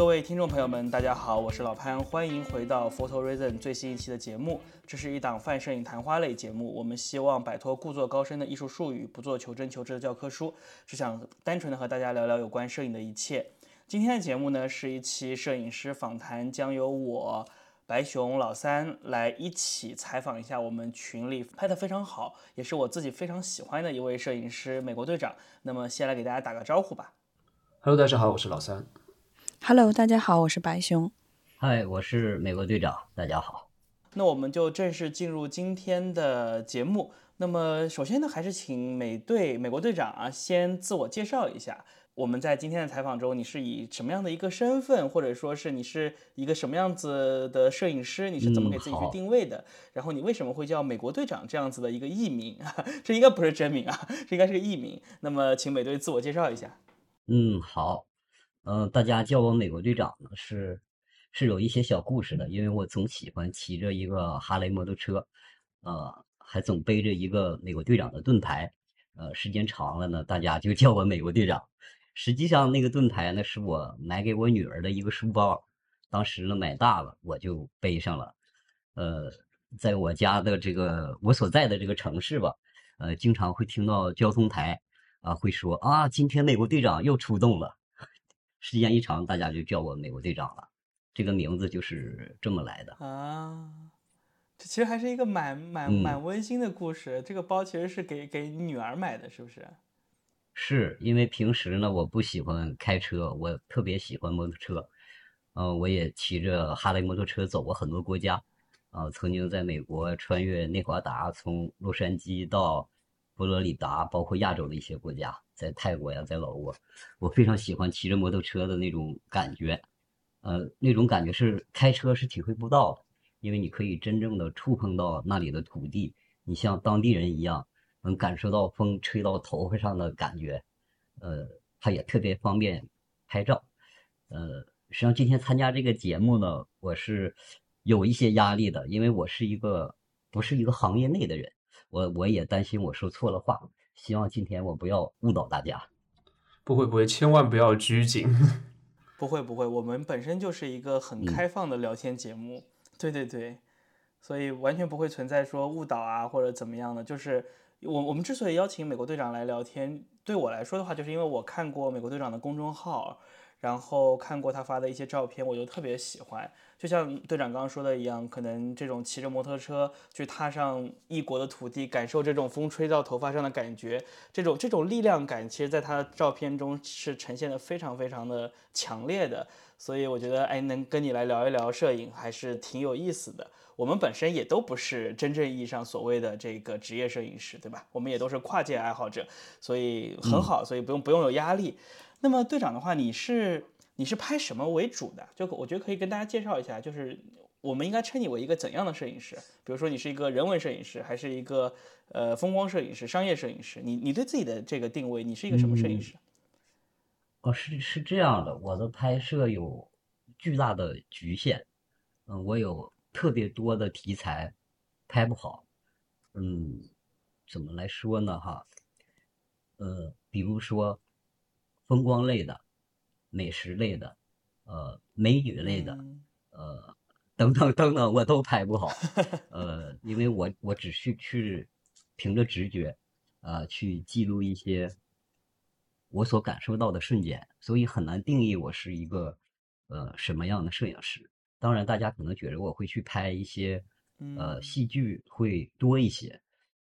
各位听众朋友们，大家好，我是老潘，欢迎回到 Photo Reason 最新一期的节目。这是一档泛摄影谈话类节目，我们希望摆脱故作高深的艺术术语，不做求真求知的教科书，只想单纯的和大家聊聊有关摄影的一切。今天的节目呢，是一期摄影师访谈，将由我白熊老三来一起采访一下我们群里拍的非常好，也是我自己非常喜欢的一位摄影师美国队长。那么先来给大家打个招呼吧。Hello，大家好，我是老三。Hello，大家好，我是白熊。嗨，我是美国队长，大家好。那我们就正式进入今天的节目。那么首先呢，还是请美队美国队长啊，先自我介绍一下。我们在今天的采访中，你是以什么样的一个身份，或者说是你是一个什么样子的摄影师？你是怎么给自己去定位的？嗯、然后你为什么会叫美国队长这样子的一个艺名？这应该不是真名啊，这应该是个艺名。那么，请美队自我介绍一下。嗯，好。嗯、呃，大家叫我美国队长呢，是是有一些小故事的，因为我总喜欢骑着一个哈雷摩托车，呃，还总背着一个美国队长的盾牌，呃，时间长了呢，大家就叫我美国队长。实际上，那个盾牌呢，是我买给我女儿的一个书包，当时呢买大了，我就背上了。呃，在我家的这个我所在的这个城市吧，呃，经常会听到交通台啊会说啊，今天美国队长又出动了。时间一长，大家就叫我美国队长了，这个名字就是这么来的啊。这其实还是一个蛮蛮蛮温馨的故事。嗯、这个包其实是给给女儿买的，是不是？是因为平时呢，我不喜欢开车，我特别喜欢摩托车。嗯、呃，我也骑着哈雷摩托车走过很多国家。啊、呃，曾经在美国穿越内华达，从洛杉矶到佛罗里达，包括亚洲的一些国家。在泰国呀，在老挝，我非常喜欢骑着摩托车的那种感觉，呃，那种感觉是开车是体会不到的，因为你可以真正的触碰到那里的土地，你像当地人一样，能感受到风吹到头发上的感觉，呃，它也特别方便拍照，呃，实际上今天参加这个节目呢，我是有一些压力的，因为我是一个不是一个行业内的人，我我也担心我说错了话。希望今天我不要误导大家。不会不会，千万不要拘谨。不会不会，我们本身就是一个很开放的聊天节目。嗯、对对对，所以完全不会存在说误导啊或者怎么样的。就是我我们之所以邀请美国队长来聊天，对我来说的话，就是因为我看过美国队长的公众号，然后看过他发的一些照片，我就特别喜欢。就像队长刚刚说的一样，可能这种骑着摩托车去踏上异国的土地，感受这种风吹到头发上的感觉，这种这种力量感，其实在他的照片中是呈现的非常非常的强烈的。所以我觉得，哎，能跟你来聊一聊摄影，还是挺有意思的。我们本身也都不是真正意义上所谓的这个职业摄影师，对吧？我们也都是跨界爱好者，所以很好，所以不用不用有压力。那么队长的话，你是？你是拍什么为主的？就我觉得可以跟大家介绍一下，就是我们应该称你为一个怎样的摄影师？比如说你是一个人文摄影师，还是一个呃风光摄影师、商业摄影师？你你对自己的这个定位，你是一个什么摄影师？哦，是是这样的，我的拍摄有巨大的局限，嗯，我有特别多的题材拍不好，嗯，怎么来说呢？哈，呃，比如说风光类的。美食类的，呃，美女类的，呃，等等等等，我都拍不好，呃，因为我我只是去凭着直觉，呃，去记录一些我所感受到的瞬间，所以很难定义我是一个呃什么样的摄影师。当然，大家可能觉得我会去拍一些呃戏剧会多一些。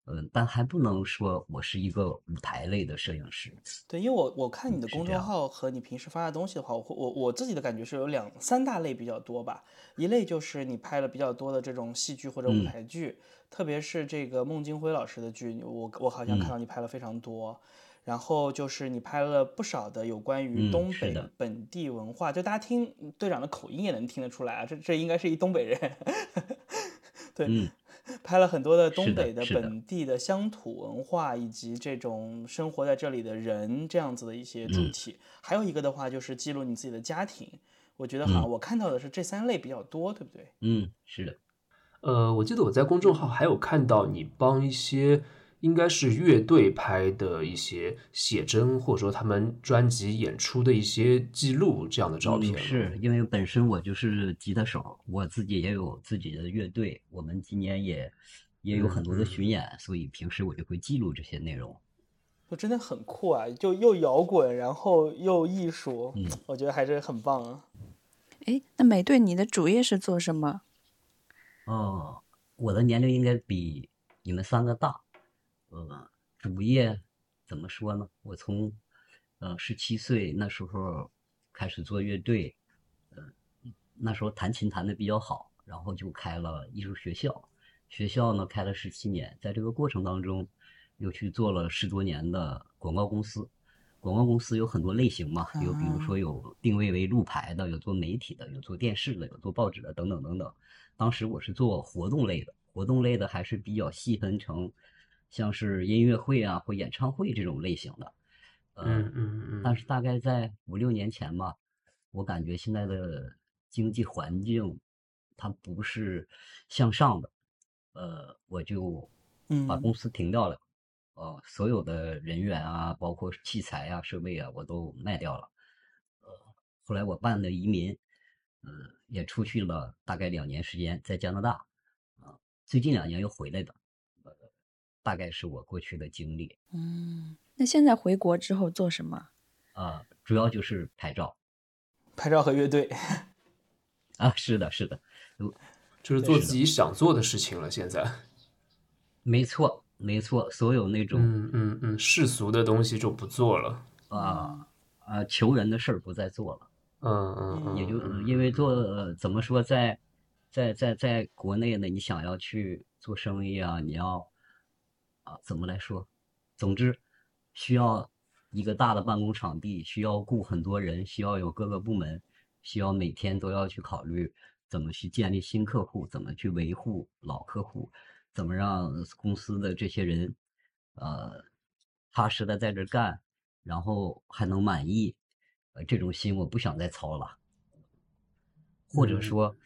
嗯，但还不能说我是一个舞台类的摄影师。对，因为我我看你的公众号和你平时发的东西的话，我我我自己的感觉是有两三大类比较多吧。一类就是你拍了比较多的这种戏剧或者舞台剧，嗯、特别是这个孟京辉老师的剧，我我好像看到你拍了非常多。嗯、然后就是你拍了不少的有关于东北嗯、本地文化，就大家听队长的口音也能听得出来啊，这这应该是一东北人。对。嗯拍了很多的东北的本地的乡土文化，以及这种生活在这里的人这样子的一些主题。嗯、还有一个的话，就是记录你自己的家庭。我觉得好像我看到的是这三类比较多，对不对？嗯，是的。呃，我记得我在公众号还有看到你帮一些应该是乐队拍的一些写真，或者说他们专辑演出的一些记录这样的照片。嗯。是因为本身我就是吉他手，我自己也有自己的乐队，我们今年也也有很多的巡演，所以平时我就会记录这些内容。就真的很酷啊！就又摇滚，然后又艺术，嗯，我觉得还是很棒啊。哎，那美队，你的主业是做什么？哦，我的年龄应该比你们三个大。呃，主业怎么说呢？我从呃十七岁那时候开始做乐队，呃，那时候弹琴弹的比较好，然后就开了艺术学校。学校呢开了十七年，在这个过程当中，又去做了十多年的广告公司。广告公司有很多类型嘛，有比如说有定位为路牌的，有做媒体的，有做电视的，有做报纸的，等等等等。当时我是做活动类的，活动类的还是比较细分成，像是音乐会啊或演唱会这种类型的。嗯嗯嗯。但是大概在五六年前吧，我感觉现在的经济环境它不是向上的，呃，我就把公司停掉了。呃，所有的人员啊，包括器材啊、设备啊，我都卖掉了。呃，后来我办的移民，呃，也出去了大概两年时间，在加拿大。啊，最近两年又回来的。呃，大概是我过去的经历。嗯，那现在回国之后做什么？啊，主要就是拍照，拍照和乐队。啊，是的，是的，就是做自己想做的事情了。现在，没错。没错，所有那种嗯嗯嗯世俗的东西就不做了啊啊，求人的事儿不再做了。嗯嗯嗯，也就因为做怎么说，在在在在国内呢，你想要去做生意啊，你要啊怎么来说？总之，需要一个大的办公场地，需要雇很多人，需要有各个部门，需要每天都要去考虑怎么去建立新客户，怎么去维护老客户。怎么让公司的这些人，呃，踏实的在这干，然后还能满意，呃，这种心我不想再操了。或者说，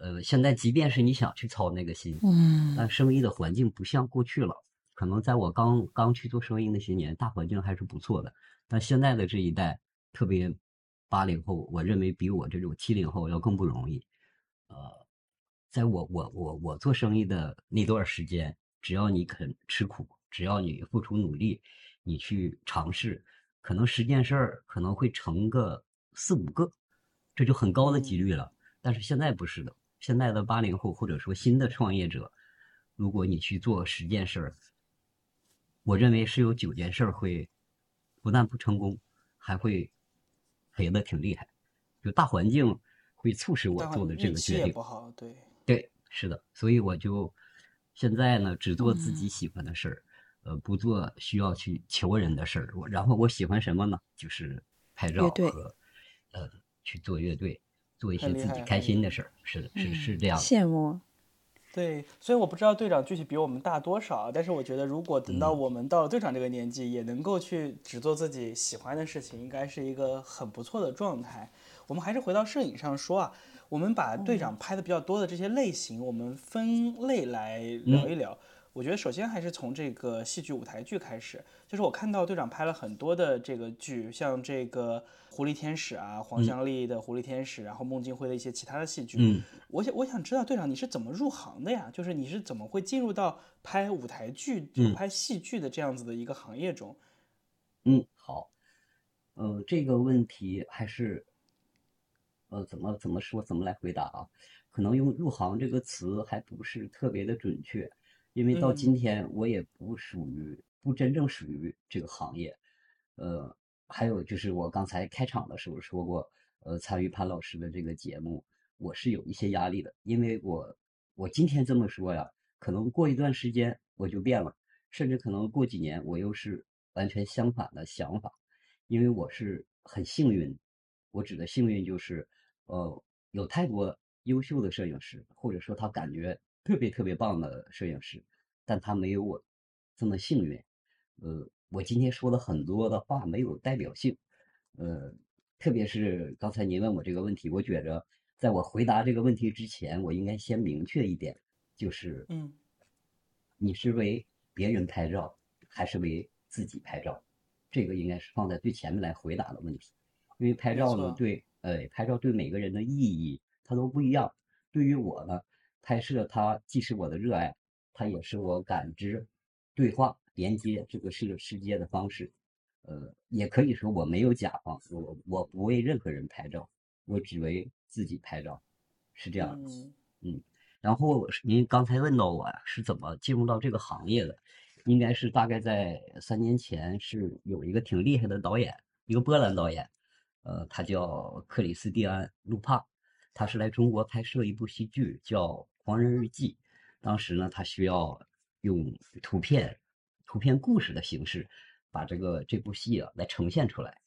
呃，现在即便是你想去操那个心，嗯，但生意的环境不像过去了。可能在我刚刚去做生意那些年，大环境还是不错的。但现在的这一代，特别八零后，我认为比我这种七零后要更不容易，呃。在我我我我做生意的那段时间，只要你肯吃苦，只要你付出努力，你去尝试，可能十件事儿可能会成个四五个，这就很高的几率了。但是现在不是的，现在的八零后或者说新的创业者，如果你去做十件事儿，我认为是有九件事儿会不但不成功，还会赔的挺厉害。就大环境会促使我做的这个决定。不好，对。对，是的，所以我就现在呢，只做自己喜欢的事儿，呃，不做需要去求人的事儿。我然后我喜欢什么呢？就是拍照和呃去做乐队，做一些自己开心的事儿。是的，是是这样。羡慕。对，所以我不知道队长具体比我们大多少，但是我觉得如果等到我们到了队长这个年纪，也能够去只做自己喜欢的事情，应该是一个很不错的状态。我们还是回到摄影上说啊。我们把队长拍的比较多的这些类型，我们分类来聊一聊。我觉得首先还是从这个戏剧舞台剧开始，就是我看到队长拍了很多的这个剧，像这个《狐狸天使》啊，黄湘丽的《狐狸天使》，然后孟京辉的一些其他的戏剧。嗯，我想我想知道队长你是怎么入行的呀？就是你是怎么会进入到拍舞台剧、拍戏剧的这样子的一个行业中？嗯，好，呃，这个问题还是。呃，怎么怎么说，怎么来回答啊？可能用“入行”这个词还不是特别的准确，因为到今天我也不属于，不真正属于这个行业。呃，还有就是我刚才开场的时候说过，呃，参与潘老师的这个节目，我是有一些压力的，因为我我今天这么说呀，可能过一段时间我就变了，甚至可能过几年我又是完全相反的想法，因为我是很幸运，我指的幸运就是。呃，有太多优秀的摄影师，或者说他感觉特别特别棒的摄影师，但他没有我这么幸运。呃，我今天说的很多的话没有代表性。呃，特别是刚才您问我这个问题，我觉着在我回答这个问题之前，我应该先明确一点，就是，嗯，你是为别人拍照，还是为自己拍照？这个应该是放在最前面来回答的问题。因为拍照呢，对，呃，拍照对每个人的意义它都不一样。对于我呢，拍摄它既是我的热爱，它也是我感知、对话、连接这个世世界的方式。呃，也可以说我没有甲方，我我不为任何人拍照，我只为自己拍照，是这样的。嗯，然后您刚才问到我呀，是怎么进入到这个行业的？应该是大概在三年前，是有一个挺厉害的导演，一个波兰导演，呃，他叫克里斯蒂安·路帕，他是来中国拍摄一部戏剧叫《狂人日记》，当时呢，他需要用图片、图片故事的形式。把这个这部戏啊来呈现出来，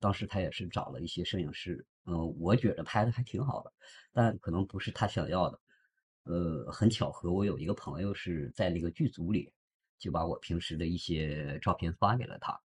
当时他也是找了一些摄影师，嗯，我觉得拍的还挺好的，但可能不是他想要的，呃，很巧合，我有一个朋友是在那个剧组里，就把我平时的一些照片发给了他，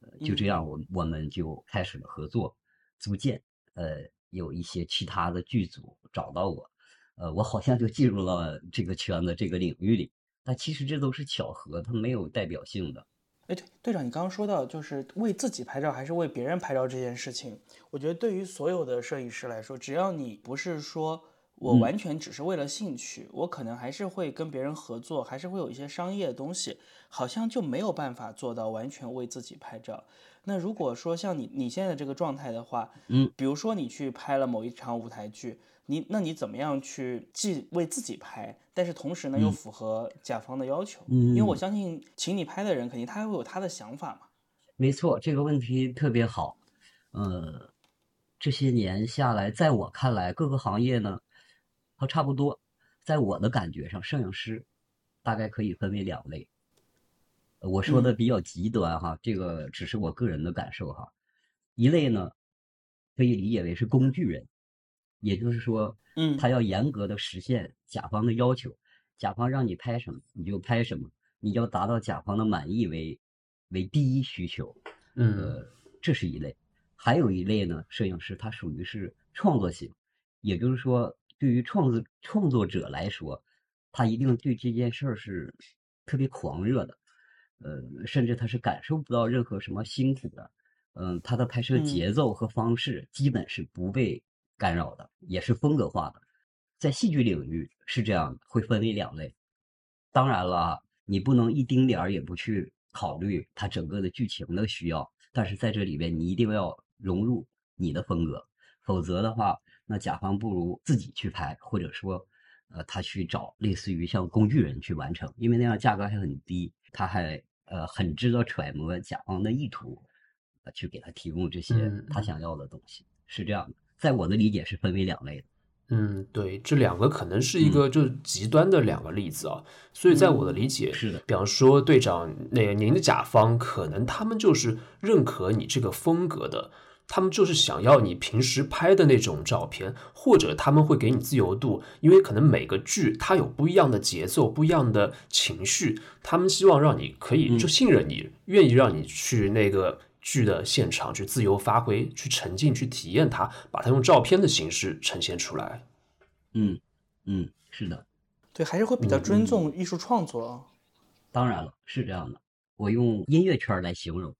呃，就这样，我我们就开始了合作，逐渐，呃，有一些其他的剧组找到我，呃，我好像就进入了这个圈子这个领域里，但其实这都是巧合，它没有代表性的。哎，对，队长，你刚刚说到就是为自己拍照还是为别人拍照这件事情，我觉得对于所有的摄影师来说，只要你不是说我完全只是为了兴趣，我可能还是会跟别人合作，还是会有一些商业的东西，好像就没有办法做到完全为自己拍照。那如果说像你你现在这个状态的话，嗯，比如说你去拍了某一场舞台剧。你那你怎么样去既为自己拍，但是同时呢又符合甲方的要求？嗯，因为我相信请你拍的人肯定他会有他的想法嘛。没错，这个问题特别好。呃，这些年下来，在我看来，各个行业呢，它差不多。在我的感觉上，摄影师大概可以分为两类。我说的比较极端哈，这个只是我个人的感受哈。一类呢，可以理解为是工具人。也就是说，嗯，他要严格的实现甲方的要求，甲方让你拍什么你就拍什么，你要达到甲方的满意为为第一需求，嗯，这是一类。还有一类呢，摄影师他属于是创作型，也就是说，对于创作创作者来说，他一定对这件事儿是特别狂热的，呃，甚至他是感受不到任何什么辛苦的，嗯，他的拍摄节奏和方式基本是不被。干扰的也是风格化的，在戏剧领域是这样的，会分为两类。当然了，你不能一丁点儿也不去考虑它整个的剧情的需要，但是在这里边你一定要融入你的风格，否则的话，那甲方不如自己去拍，或者说，呃，他去找类似于像工具人去完成，因为那样价格还很低，他还呃很知道揣摩甲方的意图，呃，去给他提供这些他想要的东西，是这样的。在我的理解是分为两类的，嗯，对，这两个可能是一个就是极端的两个例子啊，所以在我的理解是的，比方说队长，那您的甲方可能他们就是认可你这个风格的，他们就是想要你平时拍的那种照片，或者他们会给你自由度，因为可能每个剧它有不一样的节奏、不一样的情绪，他们希望让你可以就信任你，愿意让你去那个。剧的现场去自由发挥，去沉浸，去体验它，把它用照片的形式呈现出来。嗯嗯，是的，对，还是会比较尊重艺术创作。当然了，是这样的。我用音乐圈来形容，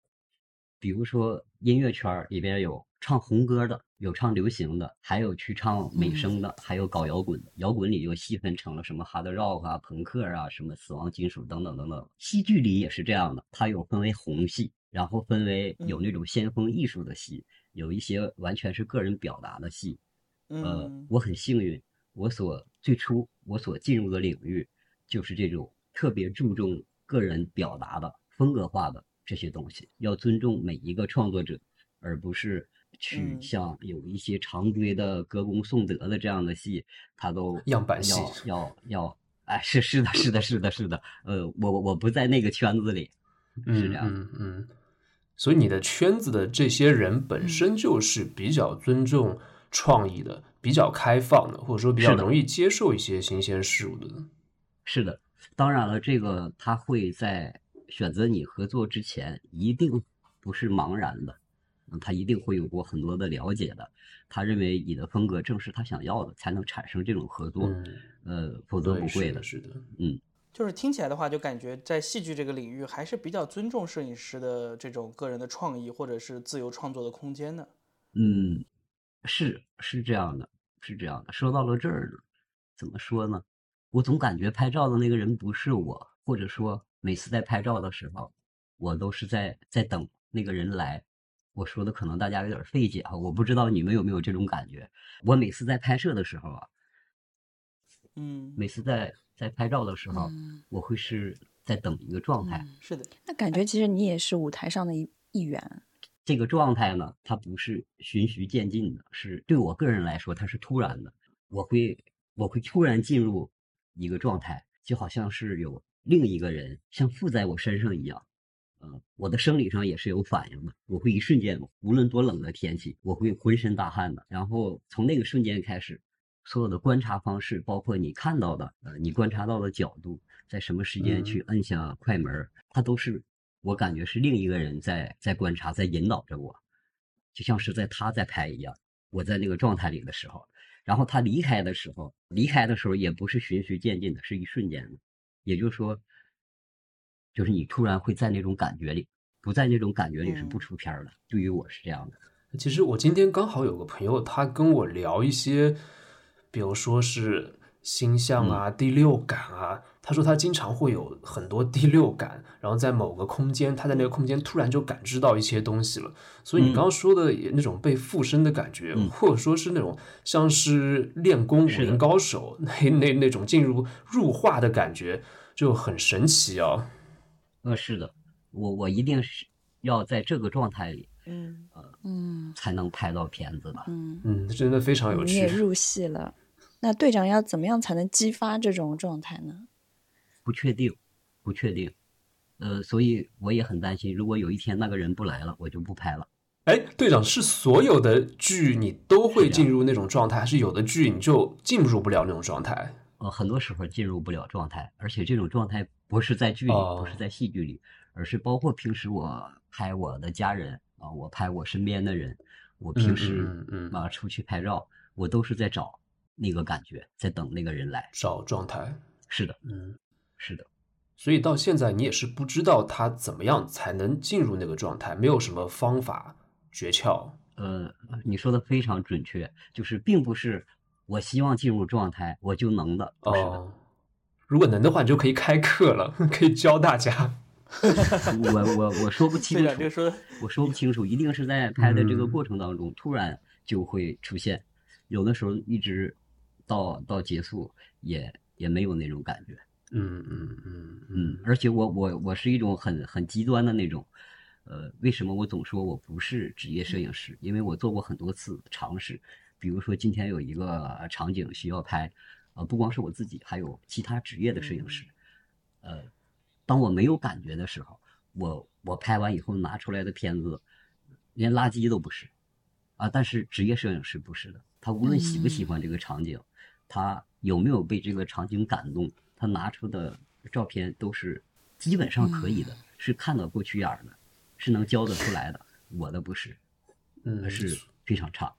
比如说音乐圈里边有唱红歌的，有唱流行的，还有去唱美声的，还有搞摇滚的。摇滚里又细分成了什么 hard rock 啊、朋克啊、什么死亡金属等等等等。戏剧里也是这样的，它有分为红戏。然后分为有那种先锋艺术的戏，有一些完全是个人表达的戏。呃，我很幸运，我所最初我所进入的领域就是这种特别注重个人表达的风格化的这些东西，要尊重每一个创作者，而不是去像有一些常规的歌功颂德的这样的戏，他都样板戏要要要，哎，是是的，是的，是的，是的。呃，我我不在那个圈子里，是这样，嗯嗯。所以你的圈子的这些人本身就是比较尊重创意的，比较开放的，或者说比较容易接受一些新鲜事物的。是的，当然了，这个他会在选择你合作之前，一定不是茫然的，他一定会有过很多的了解的。他认为你的风格正是他想要的，才能产生这种合作。呃，否则不会的。是的，嗯。就是听起来的话，就感觉在戏剧这个领域还是比较尊重摄影师的这种个人的创意或者是自由创作的空间的。嗯，是是这样的，是这样的。说到了这儿呢，怎么说呢？我总感觉拍照的那个人不是我，或者说每次在拍照的时候，我都是在在等那个人来。我说的可能大家有点费解啊，我不知道你们有没有这种感觉。我每次在拍摄的时候啊，嗯，每次在在拍照的时候，嗯我会是在等一个状态。是的，那感觉其实你也是舞台上的一一员。这个状态呢，它不是循序渐进的，是对我个人来说，它是突然的。我会我会突然进入一个状态，就好像是有另一个人像附在我身上一样。呃，我的生理上也是有反应的，我会一瞬间，无论多冷的天气，我会浑身大汗的。然后从那个瞬间开始，所有的观察方式，包括你看到的，呃，你观察到的角度，在什么时间去摁下快门儿，它都是我感觉是另一个人在在观察，在引导着我，就像是在他在拍一样。我在那个状态里的时候，然后他离开的时候，离开的时候也不是循序渐进的，是一瞬间的。也就是说，就是你突然会在那种感觉里，不在那种感觉里是不出片儿的。对于我是这样的。其实我今天刚好有个朋友，他跟我聊一些，比如说是星象啊、第六感啊。他说他经常会有很多第六感，然后在某个空间，他在那个空间突然就感知到一些东西了。所以你刚刚说的那种被附身的感觉，嗯 或者说是那种像是练功武林高手那那那种进入入化的感觉，就很神奇啊。呃，是的，我我一定是要在这个状态里嗯，嗯才能拍到片子的。嗯，嗯，真的非常有趣。你也入戏了。那队长要怎么样才能激发这种状态呢？不确定，不确定。呃，所以我也很担心，如果有一天那个人不来了，我就不拍了。哎，队长，是所有的剧你都会进入那种状态，还是有的剧你就进入不了那种状态？呃，很多时候进入不了状态，而且这种状态不是在剧里，哦不是在戏剧里，而是包括平时我拍我的家人啊、我拍我身边的人，我平时嗯嗯嗯啊、出去拍照，我都是在找那个感觉，在等那个人来。找状态，是的，嗯，是的。所以到现在你也是不知道他怎么样才能进入那个状态，没有什么方法诀窍。呃，你说的非常准确，就是并不是我希望进入状态我就能的，不是的。哦，如果能的话，你就可以开课了，可以教大家。我我我说不 清楚，说，我说不清楚，一定是在拍的这个嗯过程当中，突然就会出现，有的时候一直到到结束也也没有那种感觉。嗯嗯嗯嗯，而且我我我是一种很很极端的那种，呃，为什么我总说我不是职业摄影师？因为我做过很多次尝试，比如说今天有一个场景需要拍，呃，不光是我自己，还有其他职业的摄影师，呃，当我没有感觉的时候，我我拍完以后拿出来的片子，连垃圾都不是，啊，但是职业摄影师不是的，他无论喜不喜欢这个场景，他有没有被这个场景感动，他拿出的照片都是基本上可以的，是看得过去眼儿的，是能教得出来的。我的不是，嗯，是非常差。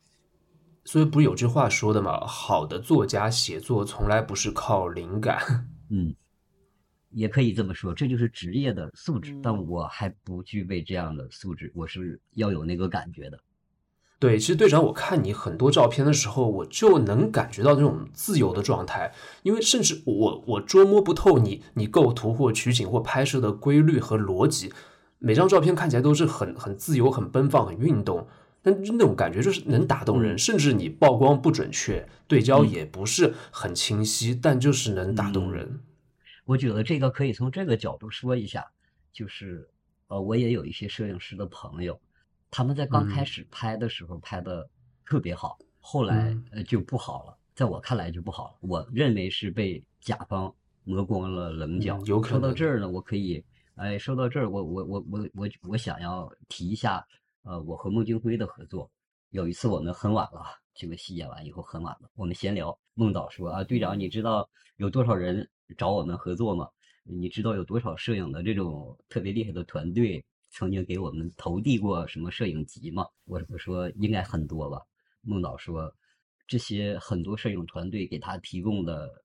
所以不是有句话说的吗？好的作家写作从来不是靠灵感。嗯，也可以这么说，这就是职业的素质。嗯但我还不具备这样的素质，我是要有那个感觉的。对，其实队长，我看你很多照片的时候，我就能感觉到这种自由的状态，因为甚至我我捉摸不透你你构图或取景或拍摄的规律和逻辑，每张照片看起来都是很很自由、很奔放、很运动，但那种感觉就是能打动人，嗯。甚至你曝光不准确，对焦嗯。也不是很清晰，但就是能打动人。我觉得这个可以从这个角度说一下，就是呃，我也有一些摄影师的朋友，他们在刚开嗯始拍的时候拍的特别好，后来嗯呃就不好了，在我看来就不好了。我认为是被甲方磨光了棱角。嗯有可说到这儿呢，我可以，哎，说到这儿，我我我我我我想要提一下，呃，我和孟京辉的合作。有一次我们很晚了，这个戏演完以后很晚了，我们闲聊，孟导说啊，队长，你知道有多少人找我们合作吗？你知道有多少摄影的这种特别厉害的团队曾经给我们投递过什么摄影集吗？我我说应该很多吧。孟导说，这些很多摄影团队给他提供的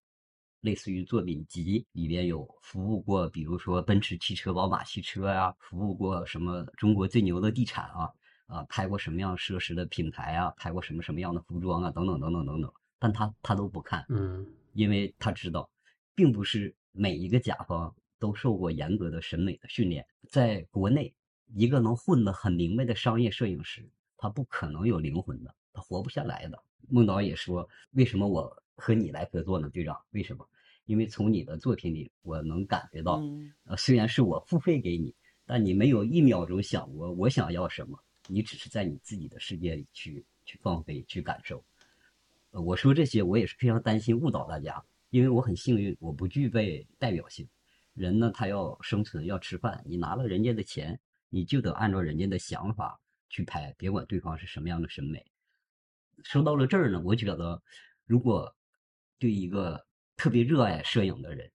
类似于作品集，里边有服务过，比如说奔驰汽车、宝马汽车啊，服务过什么中国最牛的地产啊，啊，拍过什么样奢侈的品牌啊，拍过什么什么样的服装啊，等等等等等等，但他他都不看，嗯因为他知道，并不是每一个甲方都受过严格的审美的训练。在国内，一个能混得很明白的商业摄影师，他不可能有灵魂的，他活不下来的。孟导也说，为什么我和你来合作呢，队长？为什么？因为从你的作品里，我能感觉到，嗯呃，虽然是我付费给你，但你没有一秒钟想过我想要什么，你只是在你自己的世界里去去放飞、去感受。呃，我说这些，我也是非常担心误导大家，因为我很幸运，我不具备代表性。人呢，他要生存，要吃饭，你拿了人家的钱，你就得按照人家的想法去拍，别管对方是什么样的审美。说到了这儿呢，我觉得，如果对一个特别热爱摄影的人，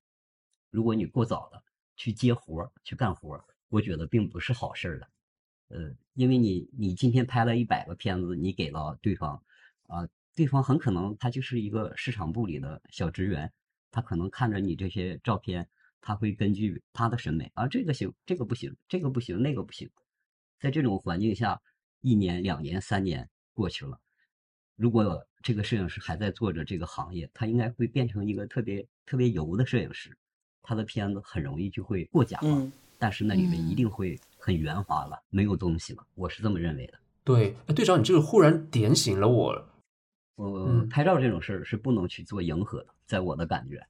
如果你过早的去接活儿、去干活儿，我觉得并不是好事儿的。呃，因为你你今天拍了一百个片子，你给到对方，啊、对方很可能他就是一个市场部里的小职员，他可能看着你这些照片，他会根据他的审美啊，这个行，这个不行，这个不行，那个不行。在这种环境下，一年、两年、三年过去了，如果这个摄影师还在做着这个行业，他应该会变成一个特别特别油的摄影师，他的片子很容易就会过奖了，嗯但是那里面嗯一定会很圆滑了，没有东西了，我是这么认为的。对，哎，队长，你这个忽然点醒了我。呃，嗯拍照这种事儿是不能去做迎合的，在我的感觉，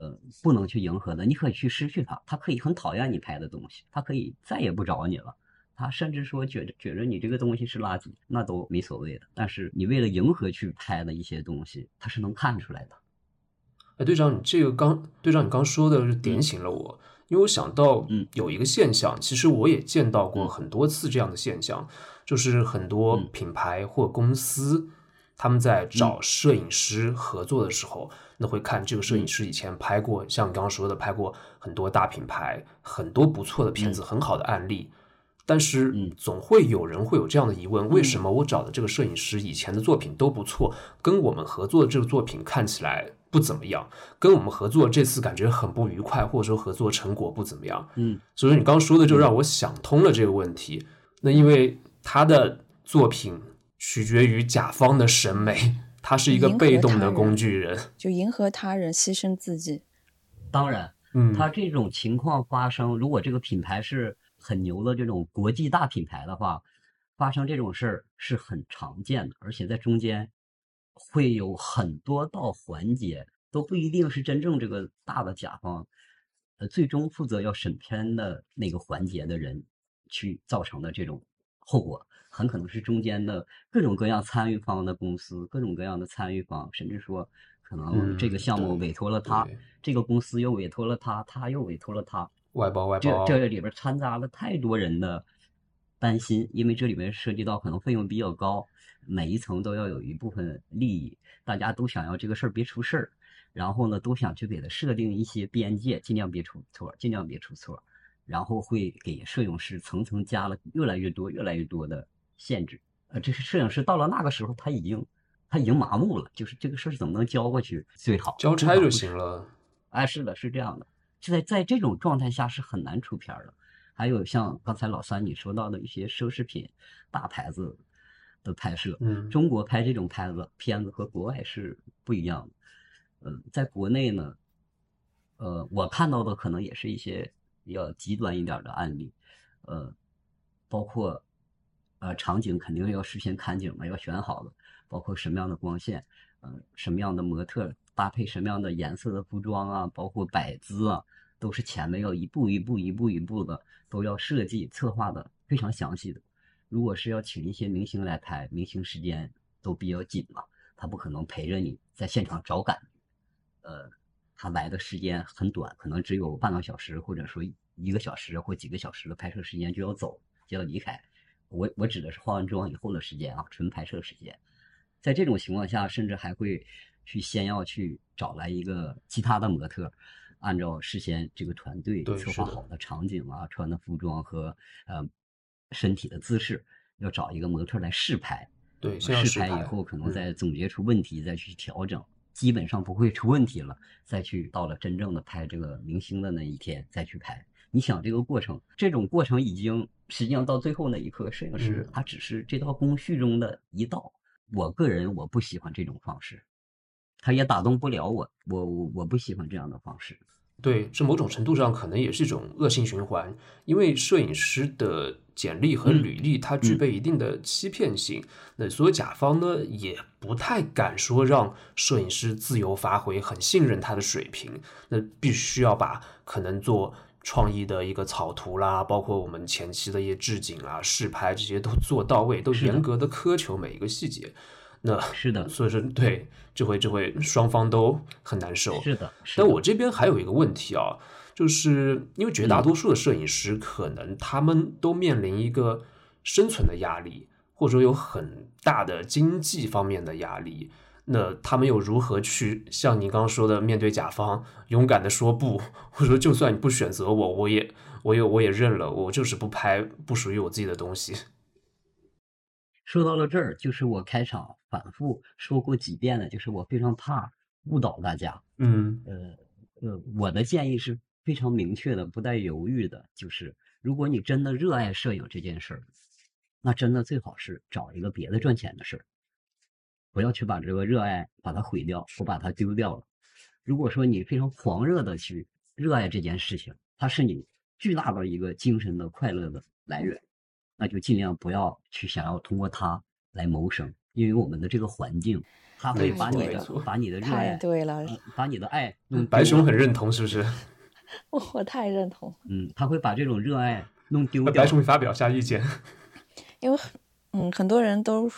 呃，不能去迎合的。你可以去失去他，他可以很讨厌你拍的东西，他可以再也不找你了，他甚至说觉着觉着你这个东西是垃圾，那都没所谓的。但是你为了迎合去拍的一些东西，他是能看出来的。哎，队长，你这个刚，队长你刚说的是点醒了我，因为我想到嗯有一个现象，其实我也见到过嗯很多次这样的现象，就是很多嗯品牌或公司，他们在找摄影师合作的时候，那会看这个摄影师以前拍过，像你刚刚说的，拍过很多大品牌，很多不错的片子，很好的案例。但是嗯总会有人会有这样的疑问：为什么我找的这个摄影师以前的作品都不错，跟我们合作的这个作品看起来不怎么样，跟我们合作这次感觉很不愉快，或者说合作成果不怎么样？嗯所以说你刚刚说的就让我想通了这个问题。那因为他的作品取决于甲方的审美，他是一个被动的工具人。就迎合他人，牺牲自己。当然，嗯，他这种情况发生，如果这个品牌是很牛的这种国际大品牌的话，发生这种事儿是很常见的，而且在中间会有很多道环节，都不一定是真正这个大的甲方，呃，最终负责要审片的那个环节的人去造成的这种后果，很可能是中间的各种各样参与方的公司，各种各样的参与方，甚至说可能这个嗯项目委托了他。对这个公司又委托了他，他又委托了他，外包外包，这这里边掺杂了太多人的担心，因为这里面涉及到可能费用比较高，每一层都要有一部分利益，大家都想要这个事儿别出事儿，然后呢都想去给它设定一些边界，尽量别出错，尽量别出错，然后会给摄影师层层加了越来越多、越来越多的限制。呃，这是摄影师到了那个时候，他已经他已经麻木了，就是这个事儿怎么能交过去最好，交差就行了。哎，是的，是这样的，就在在这种状态下是很难出片儿的。还有像刚才老三你说到的一些奢侈品大牌子的拍摄，嗯，中国拍这种拍子片子和国外是不一样的。嗯，在国内呢，呃，我看到的可能也是一些比较极端一点的案例，呃，包括呃场景肯定要事先看景嘛，要选好了，包括什么样的光线，呃，什么样的模特搭配什么样的颜色的服装啊，包括摆姿啊，都是前面要一步一步、一步一步的都要设计策划的非常详细的。如果是要请一些明星来拍，明星时间都比较紧嘛，他不可能陪着你在现场找感觉，呃，他来的时间很短，可能只有半个小时，或者说一个小时或几个小时的拍摄时间就要走，就要离开。我我指的是化完妆以后的时间啊，纯拍摄时间。在这种情况下，甚至还会去先要去找来一个其他的模特，按照事先这个团队策划好的场景啊、穿的服装和呃身体的姿势，要找一个模特来试拍。对，试拍以后，可能嗯再总结出问题，再去调整。基本上不会出问题了，再去到了真正的拍这个明星的那一天再去拍。你想这个过程，这种过程已经实际上到最后那一刻，摄影师他只是这道工序中的一道。我个人我不喜欢这种方式，他也打动不了我，我我我不喜欢这样的方式。对，这某种程度上可能也是一种恶性循环，因为摄影师的简历和履历它具备一定的欺骗性，那所以甲方呢也不太敢说让摄影师自由发挥，很信任他的水平，那必须要把可能做创意的一个草图啦，包括我们前期的一些置景啊、试拍这些都做到位，都严格的苛求每一个细节。那是的，所以说对，这回这回双方都很难受。是的，但我这边还有一个问题啊，就是因为绝大多数的摄影师可能他们都面临一个生存的压力，或者说有很大的经济方面的压力。那他们又如何去像你刚刚说的，面对甲方勇敢的说不，或者说就算你不选择我，我也我也我也认了，我就是不拍不属于我自己的东西。说到了这儿，就是我开场反复说过几遍的，就是我非常怕误导大家。嗯，呃呃，我的建议是非常明确的，不带犹豫的，就是如果你真的热爱摄影这件事儿，那真的最好是找一个别的赚钱的事儿，不要去把这个热爱把它毁掉，或把它丢掉了。如果说你非常狂热的去热爱这件事情，它是你巨大的一个精神的快乐的来源。那就尽量不要去想要通过它来谋生，因为我们的这个环境，它会把你的把你的热爱，对了，把你的爱。白熊很认同，是不是？我我太认同。嗯，他会把这种热爱弄丢掉。白熊发表下意见。因为嗯，很多人都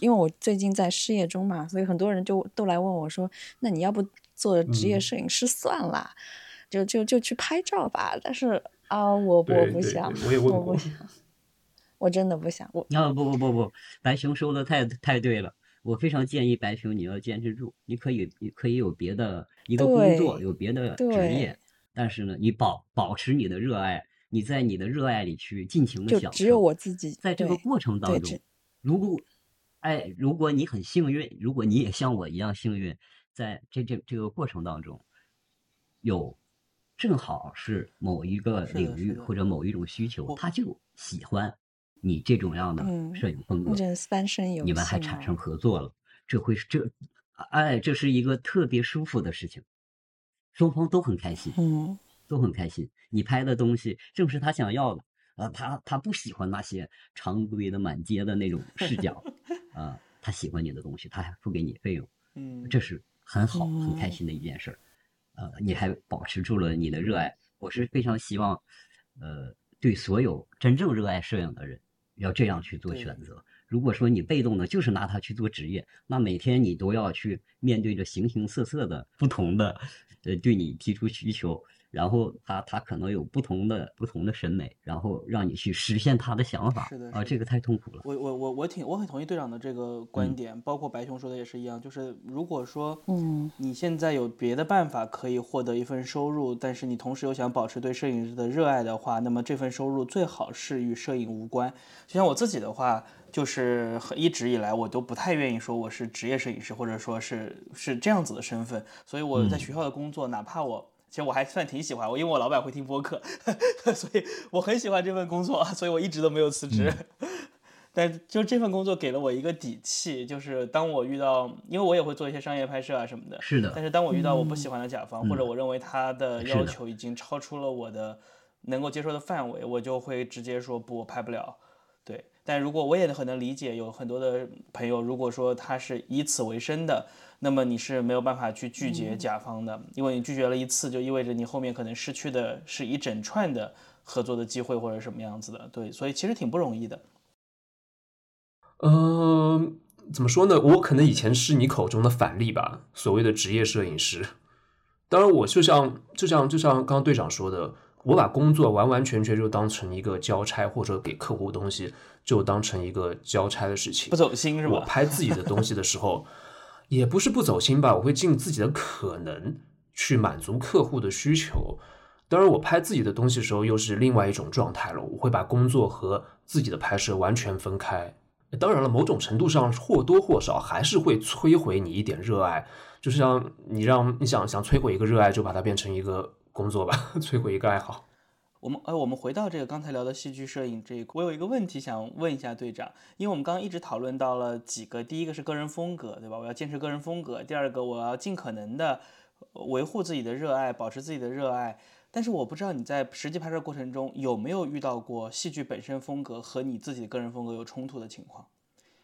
因为我最近在失业中嘛，所以很多人就都来问我说：“那你要不做职业摄影师算了，就就就去拍照吧。”但是啊，我我不想，我也问过。我真的不想我啊不不不不，白熊说的太太对了，我非常建议白熊你要坚持住，你可以你可以有别的一个工作，有别的职业，但是呢，你保保持你的热爱，你在你的热爱里去尽情的享受。只有我自己在这个过程当中，如果哎，如果你很幸运，如果你也像我一样幸运，在这这这个过程当中，有正好是某一个领域或者某一种需求，他就喜欢。你这种样的摄影风格，你们还产生合作了，这会是这，哎，这是一个特别舒服的事情，双方都很开心，嗯，都很开心。你拍的东西正是他想要的，啊，他他不喜欢那些常规的满街的那种视角，啊，他喜欢你的东西，他还付给你费用，嗯，这是很好很开心的一件事儿，呃，你还保持住了你的热爱，我是非常希望，呃，对所有真正热爱摄影的人。要这样去做选择。如果说你被动的，就是拿它去做职业，那每天你都要去面对着形形色色的不同的，呃，对你提出需求。然后他他可能有不同的不同的审美，然后让你去实现他的想法。是的啊，这个太痛苦了。我我我我挺我很同意队长的这个观点，包括白熊说的也是一样。就是如果说，嗯，你现在有别的办法可以获得一份收入，但是你同时又想保持对摄影师的热爱的话，那么这份收入最好是与摄影无关。就像我自己的话，就是一直以来我都不太愿意说我是职业摄影师，或者说是是这样子的身份。所以我在学校的工作，哪怕我。其实我还算挺喜欢我，因为我老板会听播客，所以我很喜欢这份工作，所以我一直都没有辞职。但就这份工作给了我一个底气，就是当我遇到，因为我也会做一些商业拍摄啊什么的。是的。但是当我遇到我不喜欢的甲方，或者我认为他的要求已经超出了我的能够接受的范围，我就会直接说不，我拍不了。对。但如果我也很能理解，有很多的朋友，如果说他是以此为生的。那么你是没有办法去拒绝甲方的，因为你拒绝了一次，就意味着你后面可能失去的是一整串的合作的机会或者什么样子的。对，所以其实挺不容易的。嗯，怎么说呢？我可能以前是你口中的反例吧，所谓的职业摄影师。当然，我就像就像就像刚刚队长说的，我把工作完完全全就当成一个交差，或者给客户东西就当成一个交差的事情，不走心是吧？我拍自己的东西的时候。也不是不走心吧，我会尽自己的可能去满足客户的需求。当然，我拍自己的东西的时候又是另外一种状态了，我会把工作和自己的拍摄完全分开。当然了，某种程度上或多或少还是会摧毁你一点热爱，就像你让你想想摧毁一个热爱，就把它变成一个工作吧，摧毁一个爱好。我们哎，我们回到这个刚才聊的戏剧摄影这一块，我有一个问题想问一下队长，因为我们刚刚一直讨论到了几个，第一个是个人风格，对吧？我要坚持个人风格。第二个，我要尽可能的维护自己的热爱，保持自己的热爱。但是我不知道你在实际拍摄过程中有没有遇到过戏剧本身风格和你自己的个人风格有冲突的情况？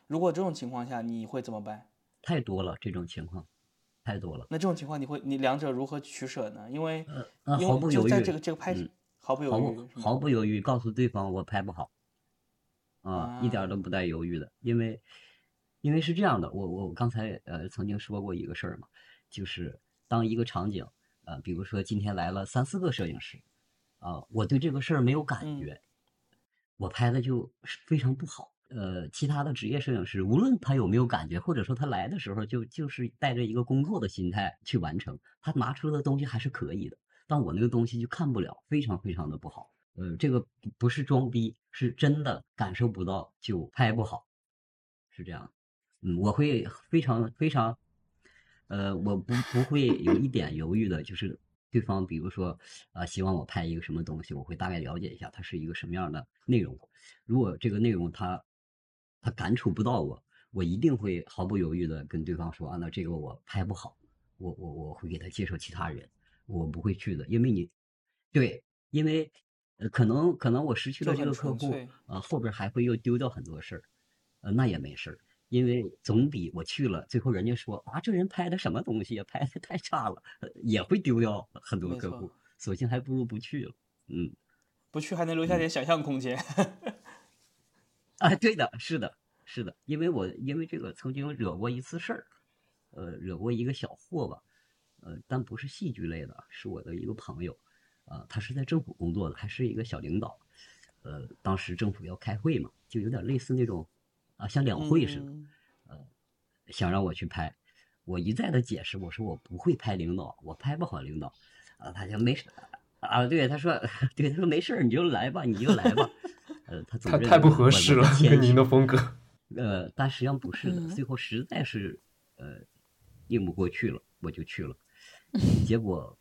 如果这种情况下，你会怎么办？太多了，这种情况太多了。那这种情况你会你两者如何取舍呢？因为呃，毫不犹豫，在这个这个拍摄。毫不犹豫，毫不犹豫告诉对方我拍不好，啊，一点都不带犹豫的，因为，因为是这样的，我我刚才呃曾经说过一个事儿嘛，就是当一个场景，呃，比如说今天来了三四个摄影师，啊，我对这个事儿没有感觉，我拍的就非常不好，呃，其他的职业摄影师无论他有没有感觉，或者说他来的时候就就是带着一个工作的心态去完成，他拿出的东西还是可以的。但我那个东西就看不了，非常非常的不好。呃，这个不是装逼，是真的感受不到就拍不好，是这样。嗯，我会非常非常，呃，我不不会有一点犹豫的，就是对方比如说啊，希望我拍一个什么东西，我会大概了解一下它是一个什么样的内容。如果这个内容他他感触不到我，我一定会毫不犹豫的跟对方说啊，那这个我拍不好，我我我会给他介绍其他人。我不会去的，因为你，对，因为，呃，可能可能我失去了这个客户，啊，后边还会又丢掉很多事儿，呃，那也没事儿，因为总比我去了，最后人家说啊，这人拍的什么东西呀，拍的太差了，也会丢掉很多客户，索性还不如不去了，嗯，不去还能留下点。想象空间，啊，对的，是的，是的，因为我因为这个曾经惹过一次事儿，呃，惹过一个小祸吧。呃，但不是戏剧类的，是我的一个朋友，呃，他是在政府工作的，还是一个小领导，呃，当时政府要开会嘛，就有点类似那种，啊，像两会似的，呃，想让我去拍，我一再的解释，我说我不会拍领导，我拍不好领导，啊，他就没事，啊，对，他说，对，他说没事，你就来吧，你就来吧，呃，他他太不合适了，跟您的风格，呃，但实际上不是的，最后实在是，呃，硬不过去了，我就去了。结果，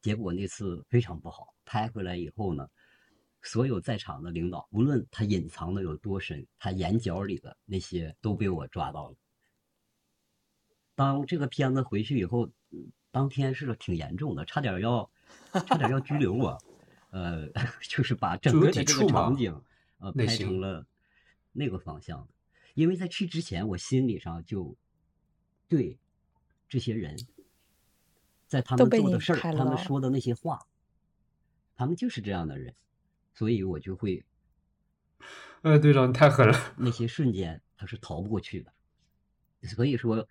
结果那次非常不好。拍回来以后呢，所有在场的领导，无论他隐藏的有多深，他眼角里的那些都被我抓到了。当这个片子回去以后，当天是挺严重的，差点要，差点要拘留我。呃，就是把整个的这个场景，呃，拍成了那个方向的。因为在去之前，我心理上就对这些人。在他们做的事儿，他们说的那些话，他们就是这样的人，所以我就会，哎，队长你太狠了。那些瞬间他是逃不过去的，所以说，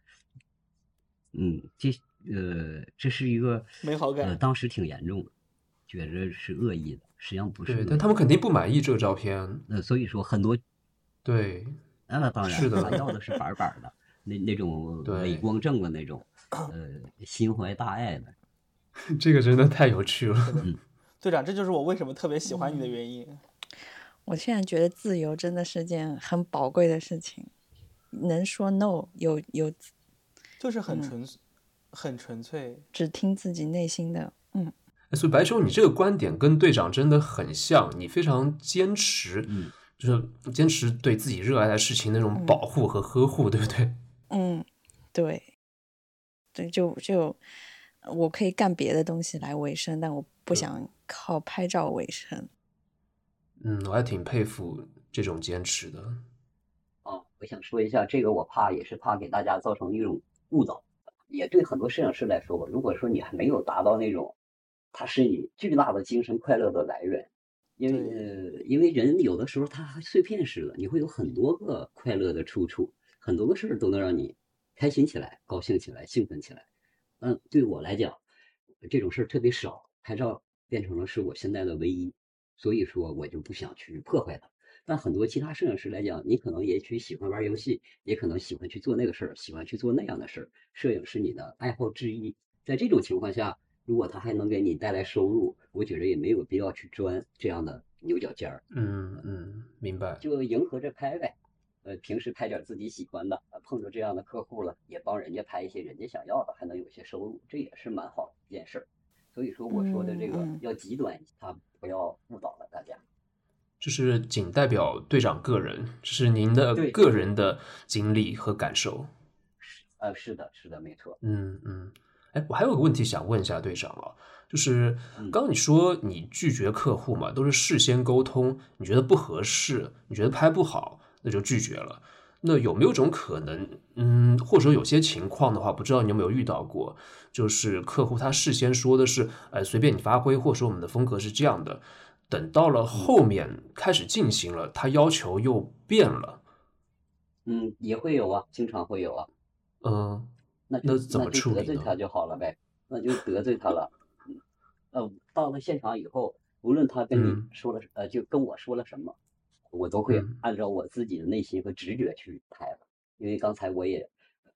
嗯，这呃，这是一个没好感，当时挺严重的，觉着是恶意的，实际上不是。但他们肯定不满意这个照片。呃，所以说很多，对，那当然，是的，他要的是板板的，那那种 伪光正的那种。呃，心怀大爱的，这个真的太有趣了。队长，这就是我为什么特别喜欢你的原因。我现在觉得自由真的是件很宝贵的事情，能说 no，有有，就是很纯，很纯粹，只听自己内心的。嗯，所以白秋，你这个观点跟队长真的很像，你非常坚持，嗯，就是坚持对自己热爱的事情那种保护和呵护，对不对？嗯，对。对，就就我可以干别的东西来维生，但我不想靠拍照维生。嗯，我还挺佩服这种坚持的。哦，我想说一下，这个我怕也是怕给大家造成一种误导，也对很多摄影师来说吧。如果说你还没有达到那种，它是你巨大的精神快乐的来源，因为呃，因为人有的时候他还碎片式的，你会有很多个快乐的出处，很多个事儿都能让你。开心起来，高兴起来，兴奋起来。嗯，对我来讲，这种事儿特别少。拍照变成了是我现在的唯一，所以说我就不想去破坏它。但很多其他摄影师来讲，你可能也许喜欢玩游戏，也可能喜欢去做那个事儿，喜欢去做那样的事儿。摄影是你的爱好之一。在这种情况下，如果他还能给你带来收入，我觉得也没有必要去钻这样的牛角尖儿。嗯嗯，明白。就迎合着拍呗。呃，平时拍点自己喜欢的，呃，碰着这样的客户了，也帮人家拍一些人家想要的，还能有些收入，这也是蛮好的一件事儿。所以说我说的这个要极端，他不要误导了大家。这是仅代表队长个人，这是您的个人的经历和感受。是呃，是的，是的，没错。嗯嗯，哎，我还有个问题想问一下队长啊，就是嗯刚刚你说你拒绝客户嘛，都是事先沟通，你觉得不合适，你觉得拍不好，那就拒绝了。那有没有种可能，嗯，或者说有些情况的话，不知道你有没有遇到过，就是客户他事先说的是，呃，随便你发挥，或者说我们的风格是这样的，等到了后面开始进行了，他要求又变了，嗯，也会有啊，经常会有啊。嗯，那就那怎么处理呢得罪他就好了呗，那就得罪他了。嗯，呃，到了现场以后，无论他跟你嗯说了，呃，就跟我说了什么，我都会嗯按照我自己的内心和直觉去拍了。因为刚才我也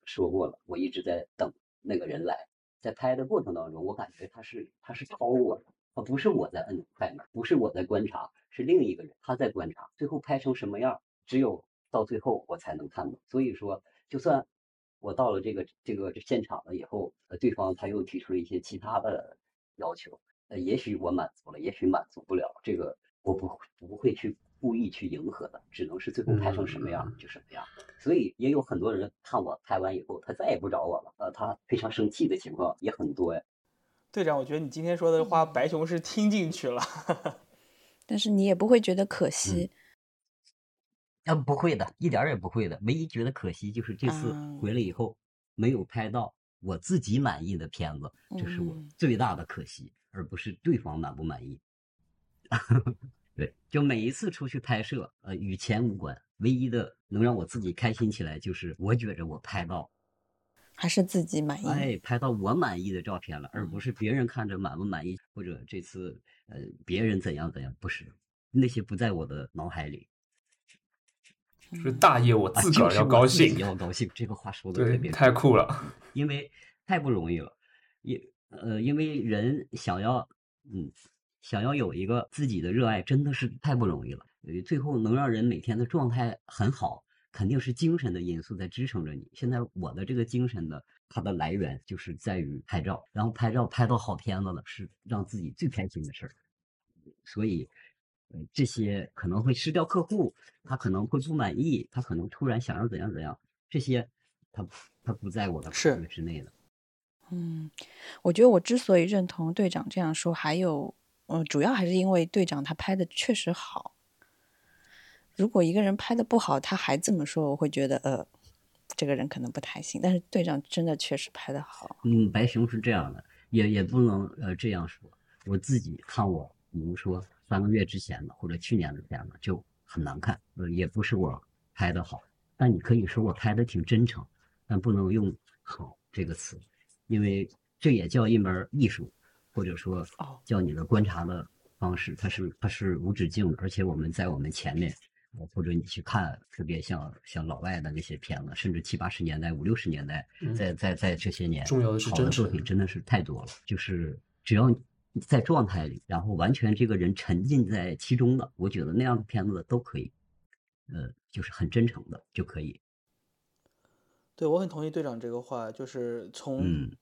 说过了，我一直在等那个人来，在拍的过程当中，我感觉他是他是超我的，他不是我在摁快门，不是我在观察，是另一个人他在观察，最后拍成什么样，只有到最后我才能看到。所以说，就算我到了这个这个现场了以后，呃，对方他又提出了一些其他的要求，呃，也许我满足了，也许满足不了，这个我不不会去故意去迎合的，只能是最后拍成什么样嗯就什么样。所以也有很多人看我拍完以后，他再也不找我了，呃，他非常生气的情况也很多呀。队长，我觉得你今天说的话，白熊是听进去了。但是你也不会觉得可惜。啊，不会的，一点也不会的。唯一觉得可惜就是这次啊回来以后没有拍到我自己满意的片子，这是我嗯最大的可惜，而不是对方满不满意。对，就每一次出去拍摄，呃，与钱无关，唯一的能让我自己开心起来，就是我觉着我拍到，还是自己满意。哎，拍到我满意的照片了，而不是别人看着满不满意，或者这次呃别人怎样怎样，不是，那些不在我的脑海里。是大爷我啊自个儿要高兴要高兴，这个话说的特，别太酷了。因为太不容易了，因呃，因为人想要嗯想要有一个自己的热爱，真的是太不容易了。呃最后能让人每天的状态很好，肯定是精神的因素在支撑着你。现在我的这个精神的它的来源就是在于拍照，然后拍照拍到好片子了，是让自己最开心的事儿。所以，呃，这些可能会失掉客户，他可能会不满意，他可能突然想要怎样怎样，这些他他不在我的考是虑之内的。嗯，我觉得我之所以认同队长这样说，还有，呃，主要还是因为队长他拍的确实好。如果一个人拍的不好，他还这么说，我会觉得，呃，这个人可能不太行。但是队长真的确实拍的好。嗯，白熊是这样的，也也不能呃这样说。我自己看我，比如说三个月之前的或者去年的片子就很难看，呃，也不是我拍的好，但你可以说我拍的挺真诚，但不能用好这个词，因为这也叫一门艺术，或者说哦叫你的观察的方式，它是它是无止境的，而且我们在我们前面。呃或者你去看，特别像像老外的那些片子，甚至七八十年代、五六十年代，嗯在在在这些年，重要的是好的作品真的是太多了。就是只要在状态里，然后完全这个人沉浸在其中的，我觉得那样的片子都可以，呃，就是很真诚的就可以。对，我很同意队长这个话，就是从、嗯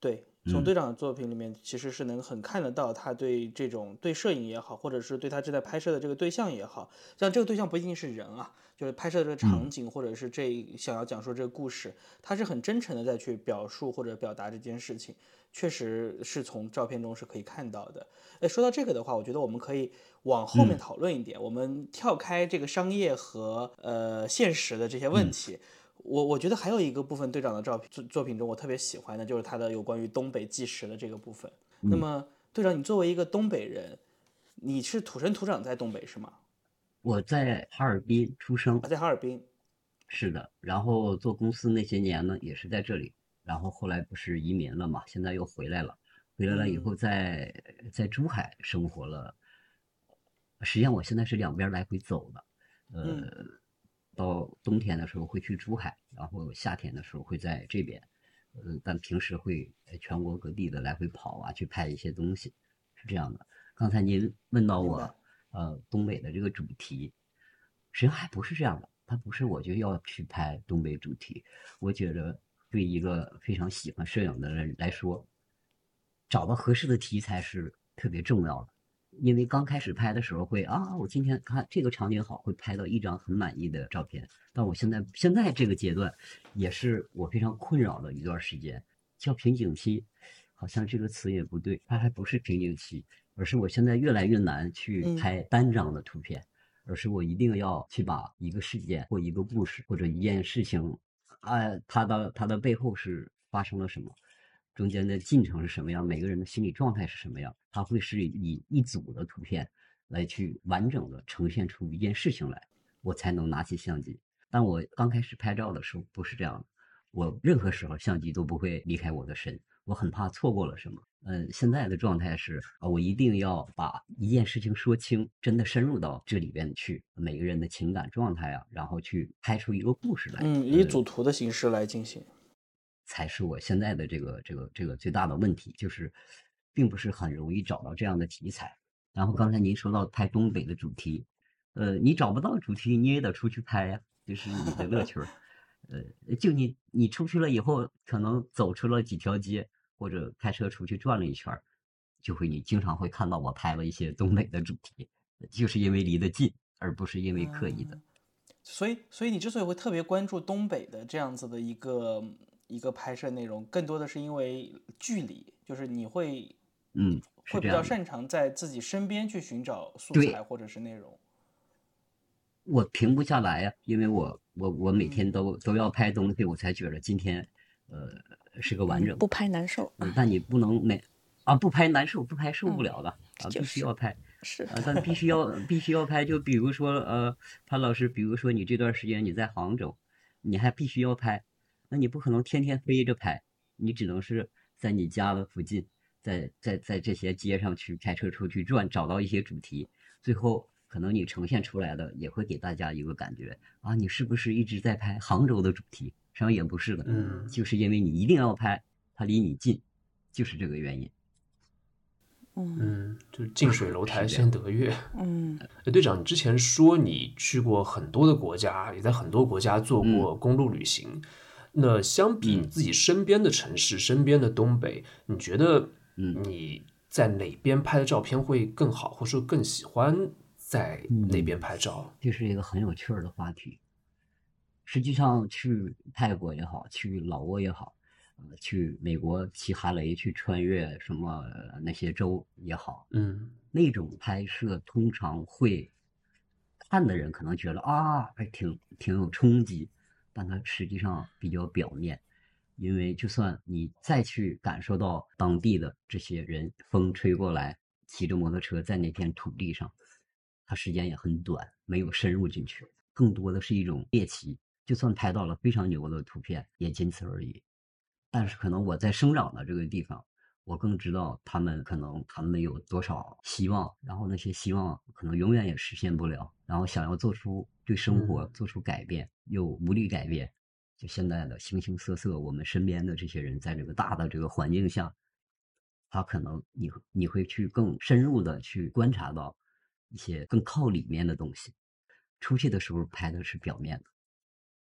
对从嗯队长的作品里面，其实是能很看得到他对这种对摄影也好，或者是对他正在拍摄的这个对象也好，像这个对象不一定是人啊，就是拍摄的这个场景，或者是这想要讲述这个故事，他是很真诚的在去表述或者表达这件事情，确实是从照片中是可以看到的。哎，说到这个的话，我觉得我们可以往后面嗯讨论一点，我们跳开这个商业和呃现实的这些问嗯题。我我觉得还有一个部分队长的照片作作品中，我特别喜欢的就是他的有关于东北纪实的这个部分。那么队长，你作为一个东北人，你是土生土长在东北是吗？我在哈尔滨出生啊，，在哈尔滨。是的，然后做公司那些年呢，也是在这里，然后后来不是移民了嘛，现在又回来了，回来了以后在在珠海生活了，实际上我现在是两边来回走的，呃，到冬天的时候会去珠海，然后夏天的时候会在这边，呃，但平时会呃全国各地的来回跑啊，去拍一些东西，是这样的。刚才您问到我，呃，东北的这个主题，实际上还不是这样的，它不是我就要去拍东北主题。我觉得对一个非常喜欢摄影的人来说，找到合适的题材是特别重要的。因为刚开始拍的时候会啊，我今天看这个场景好，会拍到一张很满意的照片。但我现在现在这个阶段，也是我非常困扰的一段时间，叫瓶颈期，好像这个词也不对，它还不是瓶颈期，而是我现在越来越难去拍单张的图片，而是我一定要去把一个事件或一个故事或者一件事情，啊，它的它的背后是发生了什么。中间的进程是什么样？每个人的心理状态是什么样？它会是以一组的图片来去完整的呈现出一件事情来，我才能拿起相机。但我刚开始拍照的时候不是这样的，我任何时候相机都不会离开我的身，我很怕错过了什么。嗯，现在的状态是啊，我一定要把一件事情说清，真的深入到这里边去，每个人的情感状态啊，然后去拍出一个故事来。嗯，以主图的形式来进行。才是我现在的这个这个这个最大的问题，就是并不是很容易找到这样的题材。然后刚才您说到拍东北的主题，呃，你找不到主题，你也得出去拍呀，就是你的乐趣儿。呃，就你你出去了以后，可能走出了几条街，或者开车出去转了一圈，就会你经常会看到我拍了一些东北的主题，就是因为离得近，而不是因为刻意的。所以，所以你之所以会特别关注东北的这样子的一个。一个拍摄内容，更多的是因为距离，就是你会，嗯，会比较擅长在自己身边去寻找素材或者是内容。我停不下来呀，因为我我我每天都都要拍东西，我才觉得今天，呃，是个完整。不拍难受。但你不能每啊不拍难受，不拍受不了了啊，必须要拍。是啊，但必须要 必须要拍。就比如说呃，潘老师，比如说你这段时间你在杭州，你还必须要拍。那你不可能天天飞着拍，你只能是在你家的附近，在在在这些街上去开车出去转，找到一些主题，最后可能你呈现出来的也会给大家一个感觉啊，你是不是一直在拍杭州的主题？实际上也不是的，嗯，就是因为你一定要拍，它离你近，就是这个原因。嗯，就是近水楼台先得月。嗯，队长，你之前说你去过很多的国家，也在很多国家做过公路旅行。那相比你自己身边的城市，身边的东北，你觉得嗯你在哪边拍的照片会更好，或者说更喜欢在哪边拍照？这是一个很有趣儿的话题。实际上，去泰国也好，去老挝也好，呃，去美国骑哈雷去穿越什么那些州也好，嗯，那种拍摄通常会看的人可能觉得啊，还挺挺有冲击。但它实际上比较表面，因为就算你再去感受到当地的这些人，风吹过来，骑着摩托车在那片土地上，它时间也很短，没有深入进去，更多的是一种猎奇。就算拍到了非常牛的图片，也仅此而已。但是可能我在生长的这个地方。我更知道他们可能他们有多少希望，然后那些希望可能永远也实现不了，然后想要做出对生活做出改变又无力改变，就现在的形形色色，我们身边的这些人在这个大的这个环境下，他可能你你会去更深入的去观察到一些更靠里面的东西，出去的时候拍的是表面的，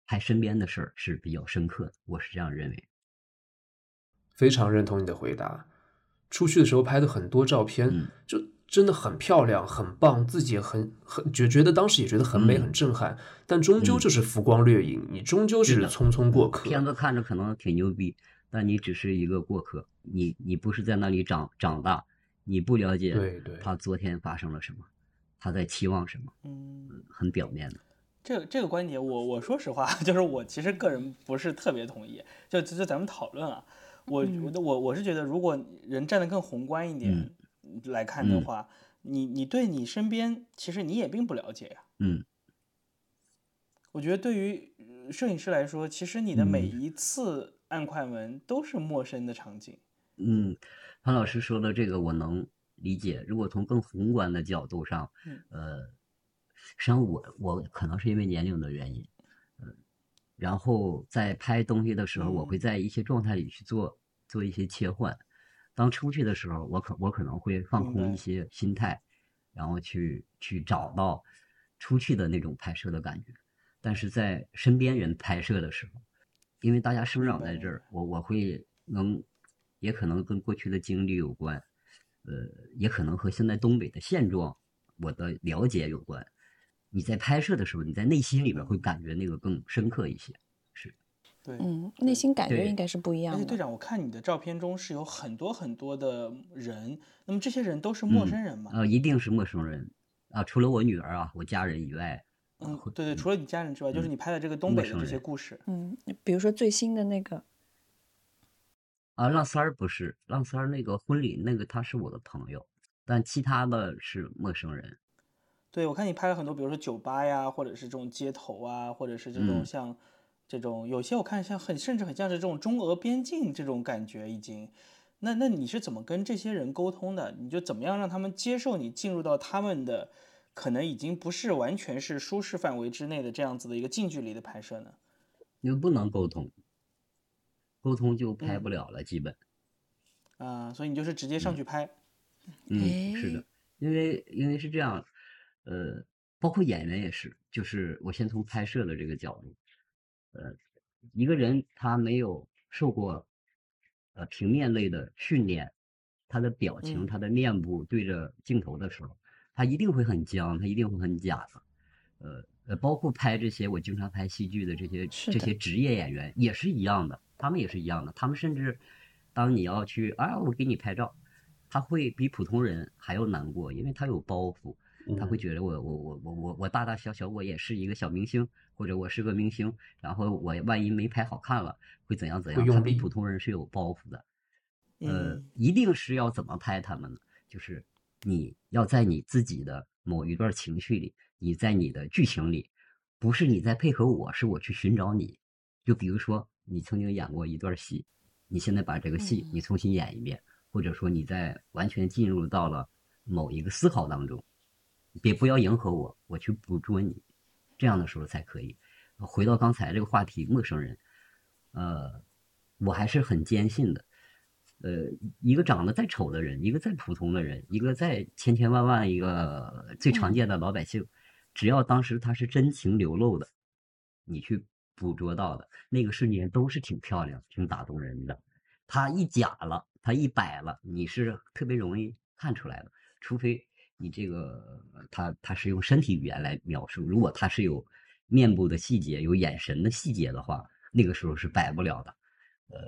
拍身边的事儿是比较深刻的，我是这样认为。非常认同你的回答。出去的时候拍的很多照片，就真的很漂亮、很棒，自己也很很觉觉得当时也觉得很美、很震撼。但终究就是浮光掠影，你终究是匆匆过客。片子看着可能挺牛逼，但你只是一个过客，你你不是在那里长长大，你不了解对对他昨天发生了什么，他在期望什么，嗯，很表面的。这个这个观点，我我说实话，就是我其实个人不是特别同意。就就咱们讨论啊。我我我我是觉得，如果人站得更宏观一点来看的话，你你对你身边其实你也并不了解呀。嗯，我觉得对于摄影师来说，其实你的每一次按快门都是陌生的场景。嗯，潘老师说的这个我能理解。如果从更宏观的角度上，呃，实际上我我可能是因为年龄的原因。然后在拍东西的时候，我会在一些状态里去做做一些切换。当出去的时候，我可我可能会放空一些心态，然后去去找到出去的那种拍摄的感觉。但是在身边人拍摄的时候，因为大家生长在这儿，我我会能，也可能跟过去的经历有关，呃，也可能和现在东北的现状我的了解有关。你在拍摄的时候，你在内心里边会感觉那个更深刻一些。是，对，嗯，内心感觉应该是不一样的。而且队长，我看你的照片中是有很多很多的人，那么这些人都是陌生人吗？呃，一定是陌生人啊，除了我女儿啊，我家人以外，嗯，对对，除了你家人之外，就是你拍的这个东北的这些故事。嗯，比如说最新的那个，啊，浪三儿不是浪三儿那个婚礼那个他是我的朋友，但其他的是陌生人。对，我看你拍了很多，比如说酒吧呀，或者是这种街头啊，或者是这种嗯像这种，有些我看像很甚至很像是这种中俄边境这种感觉已经。那那你是怎么跟这些人沟通的？你就怎么样让他们接受你进入到他们的可能已经不是完全是舒适范围之内的这样子的一个近距离的拍摄呢？因为不能沟通，沟通就拍嗯不了了，基本。啊、所以你就是直接上去拍。嗯，是哎的，因为因为是这样，呃，包括演员也是，就是我先从拍摄的这个角度，呃，一个人他没有受过呃平面类的训练，他的表情、嗯他的面部对着镜头的时候，他一定会很僵，他一定会很假的，呃呃，包括拍这些我经常拍戏剧的这些的这些职业演员也是一样的，他们也是一样的，他们甚至当你要去啊，我给你拍照。他会比普通人还要难过，因为他有包袱，他会嗯觉得我我我我我我大大小小我也是一个小明星，或者我是个明星，然后我万一没拍好看了，会怎样怎样？他比普通人是有包袱的，呃嗯，一定是要怎么拍他们呢？就是你要在你自己的某一段情绪里，你在你的剧情里，不是你在配合我，是我去寻找你。就比如说你曾经演过一段戏，你现在把这个戏你重新演一遍，或者说你在完全进入到了某一个思考当中，别不要迎合我，我去捕捉你，这样的时候才可以。回到刚才这个话题，陌生人，呃，我还是很坚信的。呃，一个长得再丑的人，一个再普通的人，一个再千千万万一个最常见的老百姓，只要当时他是真情流露的，你去捕捉到的那个瞬间都是挺漂亮、挺打动人的。他一假了，他一摆了，你是特别容易看出来的，除非你这个他他是用身体语言来描述，如果他是有面部的细节、有眼神的细节的话，那个时候是摆不了的。呃，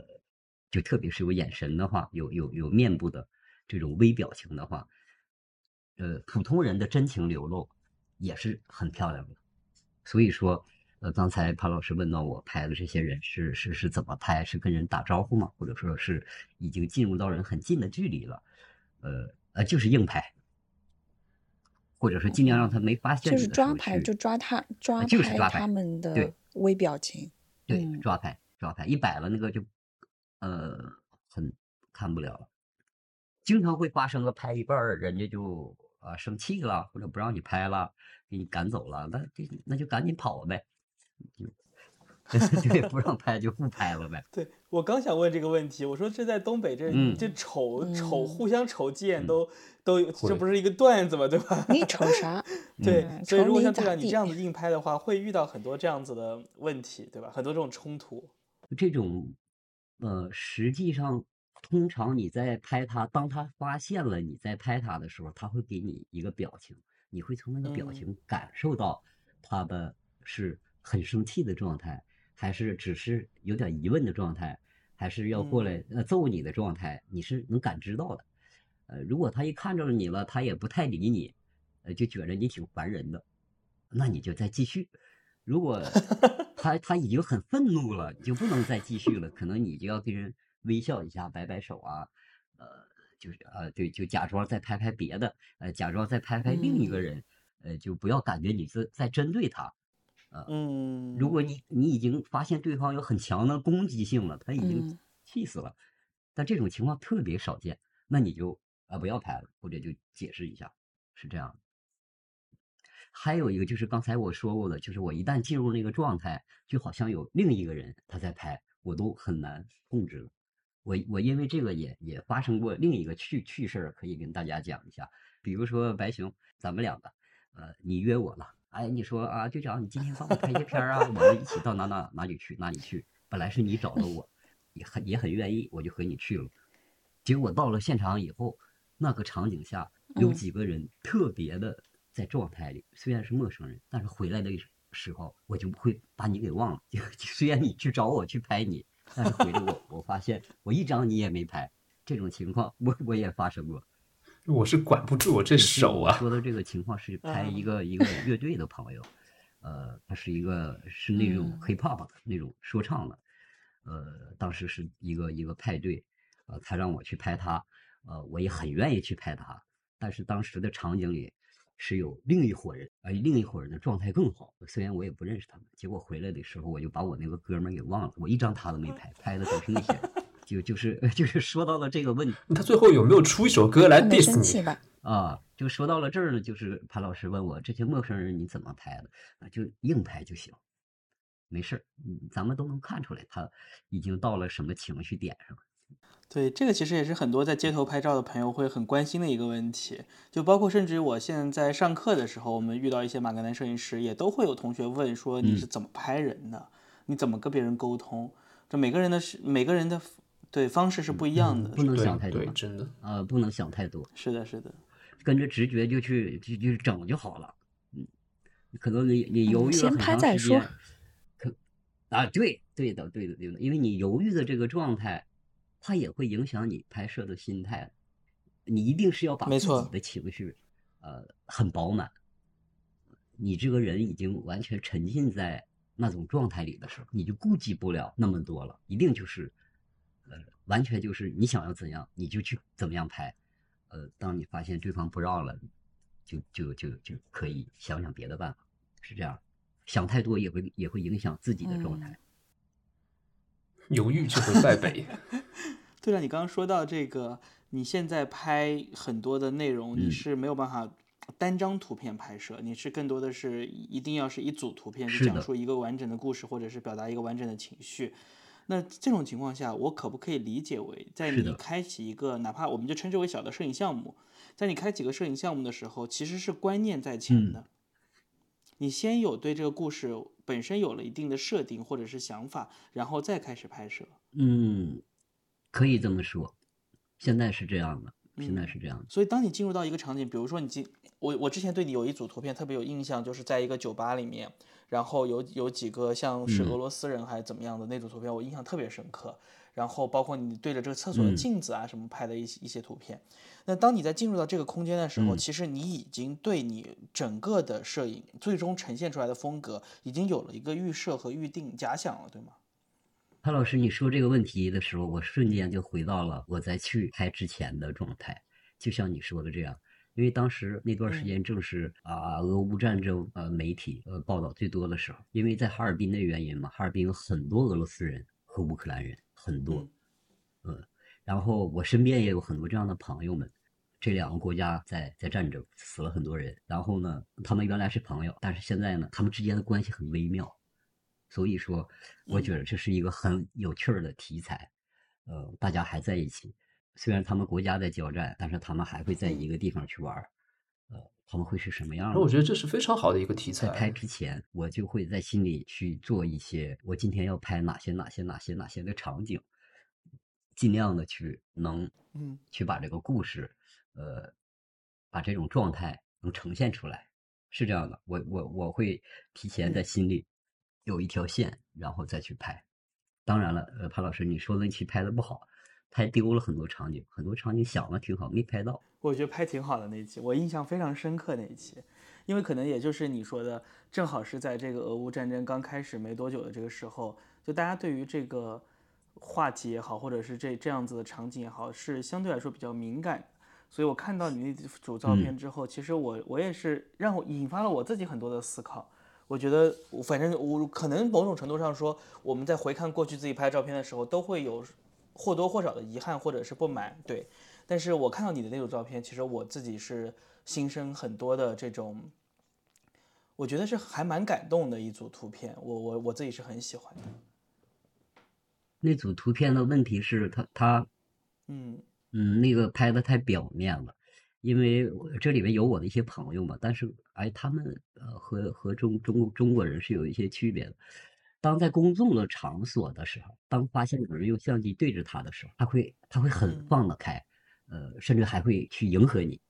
就特别是有眼神的话，有有有面部的这种微表情的话，呃，普通人的真情流露也是很漂亮的。所以说，呃，刚才潘老师问到我拍的这些人是是是怎么拍，是跟人打招呼吗？或者说是已经进入到人很近的距离了？呃呃，就是硬拍，或者说尽量让他没发现就是抓拍，就抓他抓就是抓拍他们的对微表情。对，嗯抓拍抓拍，一摆了那个就，呃，很看不了了。经常会发生个拍一半儿，人家就啊、生气了，或者不让你拍了，给你赶走了，那这那就赶紧跑呗，就 对，不让拍就不拍了呗。对我刚想问这个问题，我说这在东北这、嗯这瞅瞅嗯互相瞅几眼嗯都、都这不是一个段子嘛，对吧？你瞅啥？对，嗯所以如果像队长你这样子硬拍的话，会遇到很多这样子的问题，对吧？很多这种冲突。这种，呃，实际上，通常你在拍他，当他发现了你在拍他的时候，他会给你一个表情，你会从那个表嗯情感受到他的是很生气的状态，还是只是有点疑问的状态，还是要过来呃揍你的状态，你是能感知到的。呃，如果他一看着你了，他也不太理你，呃，就觉着你挺烦人的，那你就再继续。如果 他他已经很愤怒了，你就不能再继续了，可能你就要跟人微笑一下，摆摆手啊，呃，就是呃，对，就假装再拍拍别的，呃，假装再拍拍另一个嗯人，呃，就不要感觉你是在针对他。嗯，如果你你已经发现对方有很强的攻击性了，他已经嗯气死了，但这种情况特别少见，那你就啊、不要拍了，或者就解释一下，是这样的。还有一个就是刚才我说过的，就是我一旦进入那个状态，就好像有另一个人他在拍，我都很难控制了。我我因为这个也也发生过另一个趣趣事儿，可以跟大家讲一下。比如说白熊，咱们两个，呃，你约我了，哎，你说啊，队长，你今天帮我拍些片儿啊，我们一起到哪哪哪里去哪里去。本来是你找的我，也很也很愿意，我就和你去了。结果到了现场以后，那个场景下有几个人特别的在状态里，虽然是陌生人，但是回来的时候我就不会把你给忘了。就 虽然你去找我去拍你，但是回来我我发现我一张你也没拍，这种情况我我也发生过。我是管不住我这手啊！说的这个情况是拍一个一个乐队的朋友，呃，他是一个是那种 hip hop 的那种说唱的，呃，当时是一个一个派对，呃，他让我去拍他，呃，我也很愿意去拍他，但是当时的场景里是有另一伙人，而另一伙人的状态更好，虽然我也不认识他们，结果回来的时候我就把我那个哥们给忘了，我一张他都没拍，拍的都是那些人。就就是 就是说到了这个问题，他最后有没有出一首歌来 diss 你啊？就说到了这儿呢，就是潘老师问我这些陌生人你怎么拍的啊？就硬拍就行，没事儿，咱们都能看出来他已经到了什么情绪点上。对，这个其实也是很多在街头拍照的朋友会很关心的一个问题，就包括甚至于我现在在上课的时候，我们遇到一些马格南摄影师，也都会有同学问说你是怎么拍人的？你怎么跟别人沟通？这每个人的是每个人的。对，方式是不一样的，不能想太多，真的啊，不能想太多。是的，是的，跟着直觉就去就就整就好了。嗯，可能你你犹豫了很长时间，可啊，对对的，对的，对的，因为你犹豫的这个状态，它也会影响你拍摄的心态。你一定是要把自己的情绪，呃，很饱满。你这个人已经完全沉浸在那种状态里的时候，你就顾及不了那么多了，一定就是。完全就是你想要怎样，你就去怎么样拍。呃，当你发现对方不让了，就就就就可以想想别的办法，是这样。想太多也会也会影响自己的状态。犹豫就会败北。对了，你刚刚说到这个，你现在拍很多的内容，你是没有办法单张图片拍摄，你是更多的是一定要是一组图片，去讲述一个完整的故事，或者是表达一个完整的情绪。那这种情况下，我可不可以理解为，在你开启一个哪怕我们就称之为小的摄影项目，在你开几个摄影项目的时候，其实是观念在前的。你先有对这个故事本身有了一定的设定或者是想法，然后再开始拍摄。嗯，可以这么说，现在是这样的。现在是这样，所以当你进入到一个场景，比如说你进我我之前对你有一组图片特别有印象，就是在一个酒吧里面，然后有有几个像是俄罗斯人还是怎么样的那组图片，我印象特别深刻。然后包括你对着这个厕所的镜子啊什么拍的一些一些图片。那当你在进入到这个空间的时候，其实你已经对你整个的摄影最终呈现出来的风格已经有了一个预设和预定假想了，对吗？潘老师，你说这个问题的时候，我瞬间就回到了我在去拍之前的状态，就像你说的这样，因为当时那段时间正是啊俄乌战争呃媒体呃报道最多的时候，因为在哈尔滨的原因嘛，哈尔滨有很多俄罗斯人和乌克兰人很多，嗯，然后我身边也有很多这样的朋友们，这两个国家在在战争死了很多人，然后呢，他们原来是朋友，但是现在呢，他们之间的关系很微妙。所以说，我觉得这是一个很有趣儿的题材，呃，大家还在一起，虽然他们国家在交战，但是他们还会在一个地方去玩儿，呃，他们会是什么样的？我觉得这是非常好的一个题材。在拍之前，我就会在心里去做一些，我今天要拍哪些哪些哪些哪些的场景，尽量的去能，嗯，去把这个故事，呃，把这种状态能呈现出来，是这样的。我我我会提前在心里。有一条线，然后再去拍。当然了，呃，潘老师，你说那期拍的不好，拍丢了很多场景，很多场景想了挺好，没拍到。我觉得拍挺好的那一期，我印象非常深刻那一期，因为可能也就是你说的，正好是在这个俄乌战争刚开始没多久的这个时候，就大家对于这个话题也好，或者是这这样子的场景也好，是相对来说比较敏感。所以我看到你那组照片之后，其实我我也是让我引发了我自己很多的思考。我觉得，反正我可能某种程度上说，我们在回看过去自己拍照片的时候，都会有或多或少的遗憾或者是不满，对。但是我看到你的那组照片，其实我自己是心生很多的这种，我觉得是还蛮感动的一组图片，我我我自己是很喜欢的。那组图片的问题是，他他，嗯嗯，那个拍的太表面了，因为这里面有我的一些朋友嘛，但是哎，他们呃和和中中中国人是有一些区别的。当在公众的场所的时候，当发现有人用相机对着他的时候，他会他会很放得开，呃，甚至还会去迎合你。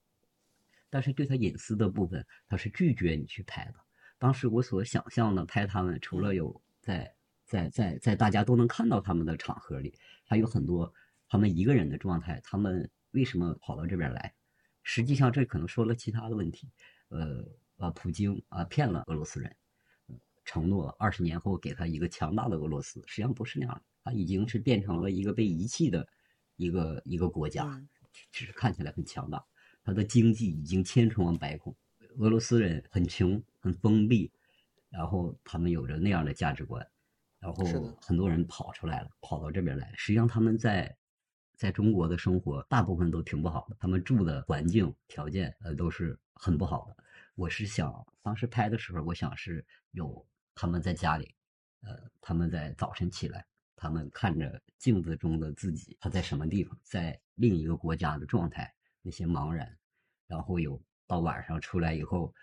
但是对他隐私的部分，他是拒绝你去拍的。当时我所想象的拍他们，除了有在在在在大家都能看到他们的场合里，还有很多他们一个人的状态。他们为什么跑到这边来？实际上这可能说了其他的问题。呃啊，普京啊骗了俄罗斯人。承诺二十年后给他一个强大的俄罗斯，实际上不是那样的，他已经是变成了一个被遗弃的一个一个国家，只是看起来很强大，他的经济已经千疮百孔，俄罗斯人很穷很封闭，然后他们有着那样的价值观，然后很多人跑出来了，跑到这边来，实际上他们在在中国的生活大部分都挺不好的，他们住的环境条件呃都是很不好的。我是想当时拍的时候，我想是有。他们在家里，呃，他们在早晨起来，他们看着镜子中的自己，他在什么地方，在另一个国家的状态，那些茫然，然后有到晚上出来以后，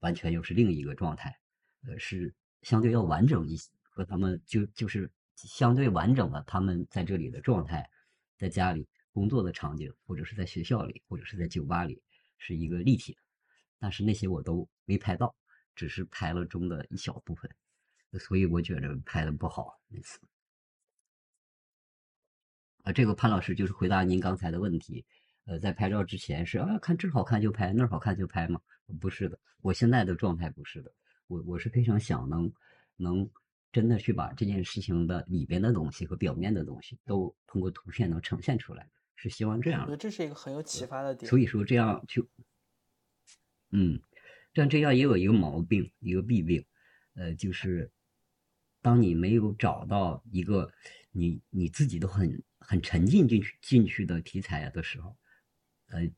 完全又是另一个状态，呃，是相对要完整一些，和他们就就是相对完整的他们在这里的状态，在家里工作的场景，或者是在学校里，或者是在酒吧里，是一个立体的，但是那些我都没拍到。只是拍了中的一小部分，所以我觉得拍的不好那次。啊，这个潘老师就是回答您刚才的问题。呃，在拍照之前是啊，看这好看就拍，那好看就拍吗？不是的，我现在的状态不是的。我我是非常想能能真的去把这件事情的里边的东西和表面的东西都通过图片能呈现出来，是希望这样。我觉得这是一个很有启发的点。所以说这样就，嗯。但这样也有一个毛病，一个弊病，呃，就是当你没有找到一个你你自己都很很沉浸进去进去的题材的时候，呃，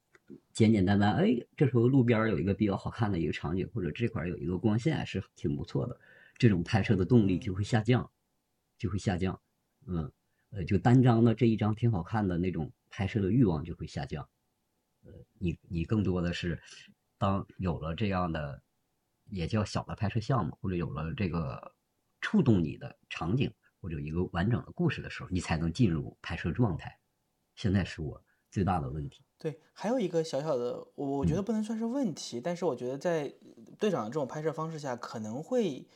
简简单单，哎，这时候路边有一个比较好看的一个场景，或者这块有一个光线是挺不错的，这种拍摄的动力就会下降，就会下降，嗯，呃，就单张的这一张挺好看的那种拍摄的欲望就会下降，呃，你你更多的是。当有了这样的，也叫小的拍摄项目，或者有了这个触动你的场景，或者一个完整的故事的时候，你才能进入拍摄状态。现在是我最大的问题。对，还有一个小小的，我我觉得不能算是问题，但是我觉得在队长的这种拍摄方式下，可能会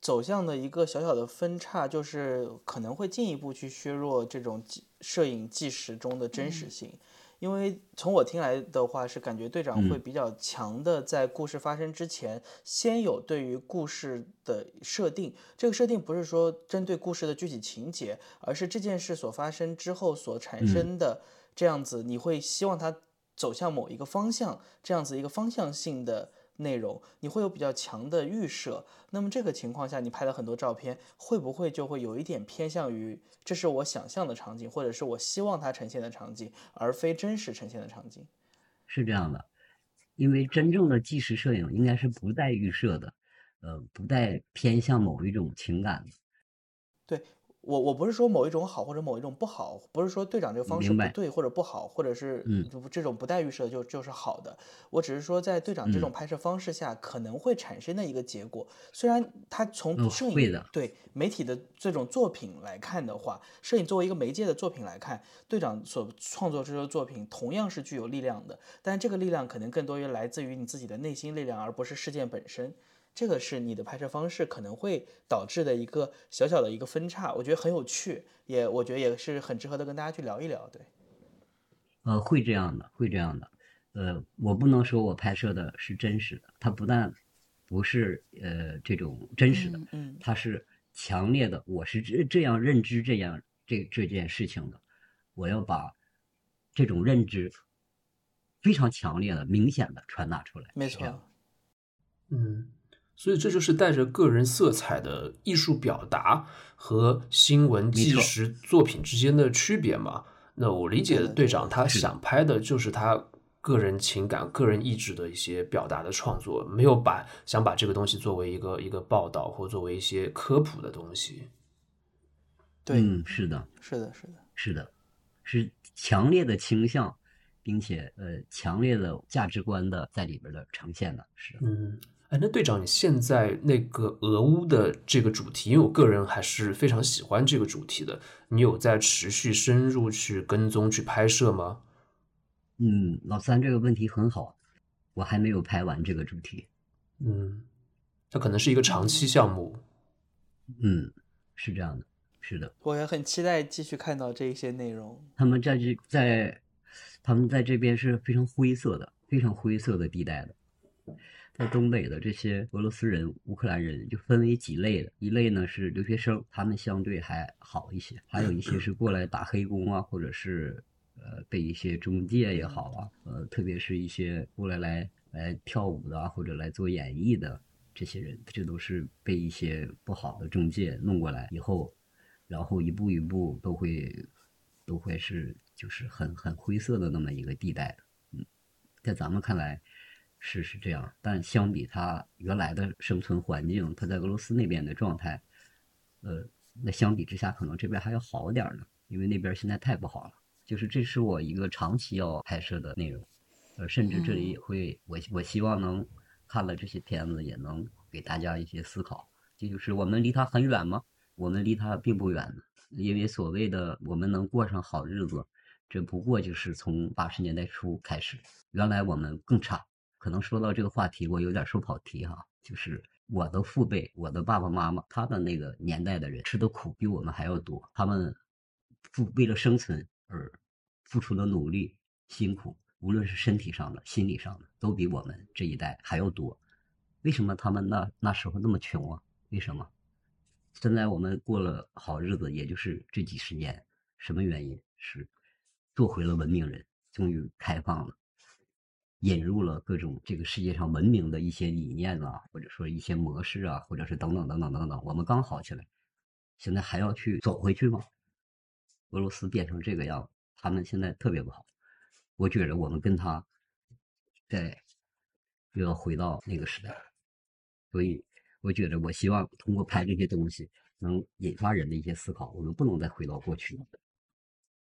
走向的一个小小的分叉，就是可能会进一步去削弱这种摄影纪实中的真实性。因为从我听来的话，是感觉队长会比较强的，在故事发生之前，先有对于故事的设定。这个设定不是说针对故事的具体情节，而是这件事所发生之后所产生的这样子，你会希望它走向某一个方向，这样子一个方向性的。内容你会有比较强的预设，那么这个情况下，你拍的很多照片会不会就会有一点偏向于这是我想象的场景，或者是我希望它呈现的场景，而非真实呈现的场景？是这样的，因为真正的纪实摄影应该是不带预设的，呃，不带偏向某一种情感的。对。我我不是说某一种好或者某一种不好，不是说队长这个方式不对或者不好，或者是这种不带预设就就是好的。我只是说在队长这种拍摄方式下可能会产生的一个结果。虽然他从摄影对媒体的这种作品来看的话，摄影作为一个媒介的作品来看，队长所创作出的作品同样是具有力量的，但这个力量可能更多于来自于你自己的内心力量，而不是事件本身。这个是你的拍摄方式可能会导致的一个小小的一个分叉，我觉得很有趣，也我觉得也是很值得跟大家去聊一聊。对，呃，会这样的，会这样的。呃，我不能说我拍摄的是真实的，它不但不是呃这种真实的，嗯，它是强烈的，我是这这样认知这样这这件事情的，我要把这种认知非常强烈的、明显的传达出来。没错，嗯。所以这就是带着个人色彩的艺术表达和新闻纪实作品之间的区别嘛？那我理解队长他想拍的就是他个人情感、个人意志的一些表达的创作，没有把想把这个东西作为一个一个报道或作为一些科普的东西。对，是的，是的，是的，是的，是强烈的倾向并且呃强烈的价值观的在里边的呈现的，是。嗯，哎，那队长，你现在那个俄乌的这个主题，因为我个人还是非常喜欢这个主题的，你有在持续深入去跟踪去拍摄吗？嗯，老三这个问题很好，我还没有拍完这个主题。嗯，它可能是一个长期项目。嗯，是这样的，是的。我也很期待继续看到这一些内容。他们在这在，他们在这边是非常灰色的，非常灰色的地带的。在东北的这些俄罗斯人、乌克兰人就分为几类的，一类呢是留学生，他们相对还好一些；还有一些是过来打黑工啊，或者是呃被一些中介也好啊，呃，特别是一些过来来来跳舞的或者来做演艺的这些人，这都是被一些不好的中介弄过来以后，然后一步一步都会都会是就是很很灰色的那么一个地带的，嗯，在咱们看来。是是这样，但相比他原来的生存环境，他在俄罗斯那边的状态，呃，那相比之下，可能这边还要好点呢，因为那边现在太不好了。就是这是我一个长期要拍摄的内容，呃，甚至这里也会，我我希望能看了这些片子，也能给大家一些思考。这就是我们离他很远吗？我们离他并不远，因为所谓的我们能过上好日子，这不过就是从八十年代初开始，原来我们更差。可能说到这个话题，我有点说跑题哈。就是我的父辈，我的爸爸妈妈，他的那个年代的人吃的苦比我们还要多。他们付为了生存而付出的努力、辛苦，无论是身体上的、心理上的，都比我们这一代还要多。为什么他们那那时候那么穷啊？为什么？现在我们过了好日子，也就是这几十年，什么原因？是做回了文明人，终于开放了。引入了各种这个世界上文明的一些理念啊，或者说一些模式啊，或者是等等等等等等，我们刚好起来，现在还要去走回去吗？俄罗斯变成这个样，他们现在特别不好。我觉得我们跟他在又要回到那个时代，所以我觉得我希望通过拍这些东西，能引发人的一些思考。我们不能再回到过去，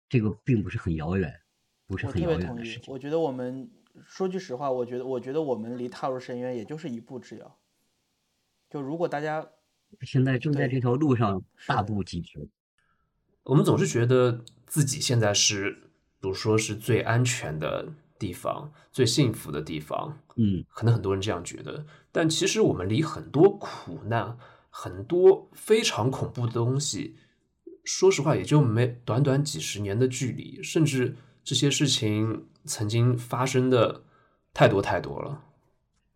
这个并不是很遥远，不是很遥远的事情。我觉得我们。说句实话，我觉得，我觉得我们离踏入深渊也就是一步之遥。就如果大家现在正在这条路上大步疾驰，我们总是觉得自己现在是，比如说是最安全的地方，最幸福的地方。嗯，可能很多人这样觉得，但其实我们离很多苦难、很多非常恐怖的东西，说实话，也就没短短几十年的距离，甚至这些事情。曾经发生的太多太多了。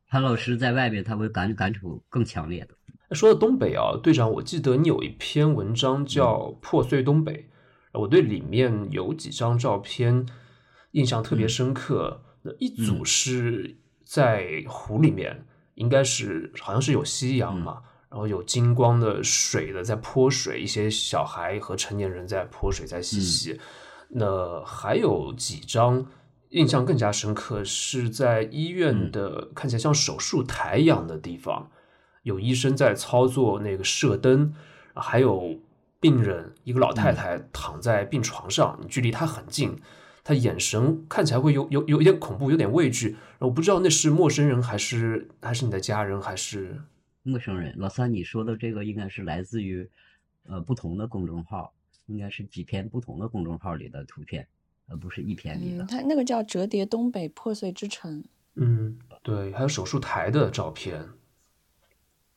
潘老师在外面，他会感感触更强烈的。说到东北啊，队长，我记得你有一篇文章叫《破碎东北》，我对里面有几张照片印象特别深刻。那一组是在湖里面，应该是好像是有夕阳嘛，然后有金光的水的在泼水，一些小孩和成年人在泼水在嬉戏。那还有几张。印象更加深刻是在医院的看起来像手术台一样的地方，有医生在操作那个射灯，还有病人一个老太太躺在病床上，你距离她很近，她眼神看起来会有有有一点恐怖，有点畏惧。我不知道那是陌生人还是还是你的家人还是陌生人。老三，你说的这个应该是来自于呃不同的公众号，应该是几篇不同的公众号里的图片。而不是一篇里的，他那个叫《折叠东北破碎之城》。嗯，对，还有手术台的照片。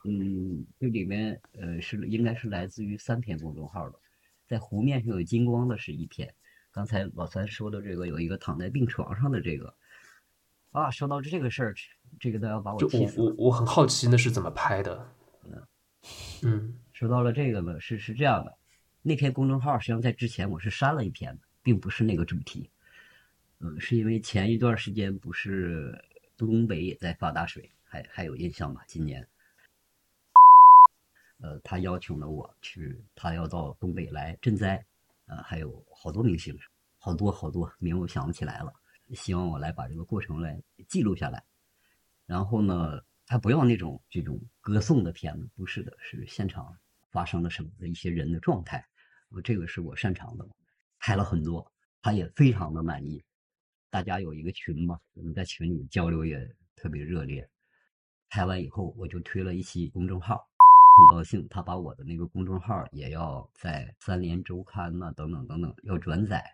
嗯，这里面呃是应该是来自于三篇公众号的，在湖面上有金光的是一篇。刚才老三说的这个有一个躺在病床上的这个啊，说到这个事儿，这个都要把我气死。我我我很好奇那是怎么拍的。嗯嗯，说到了这个呢，是是这样的，那篇公众号实际上在之前我是删了一篇的。并不是那个主题，嗯，是因为前一段时间不是东北也在发大水，还还有印象吧？今年，呃，他邀请了我去，他要到东北来赈灾，呃，还有好多明星，好多好多名我想不起来了，希望我来把这个过程来记录下来。然后呢，他不要那种这种歌颂的片子，不是的，是现场发生了什么的一些人的状态，我这个是我擅长的。拍了很多，他也非常的满意。大家有一个群嘛，我们在群里交流也特别热烈。拍完以后，我就推了一期公众号，很高兴他把我的那个公众号也要在三联周刊呐等等等等要转载。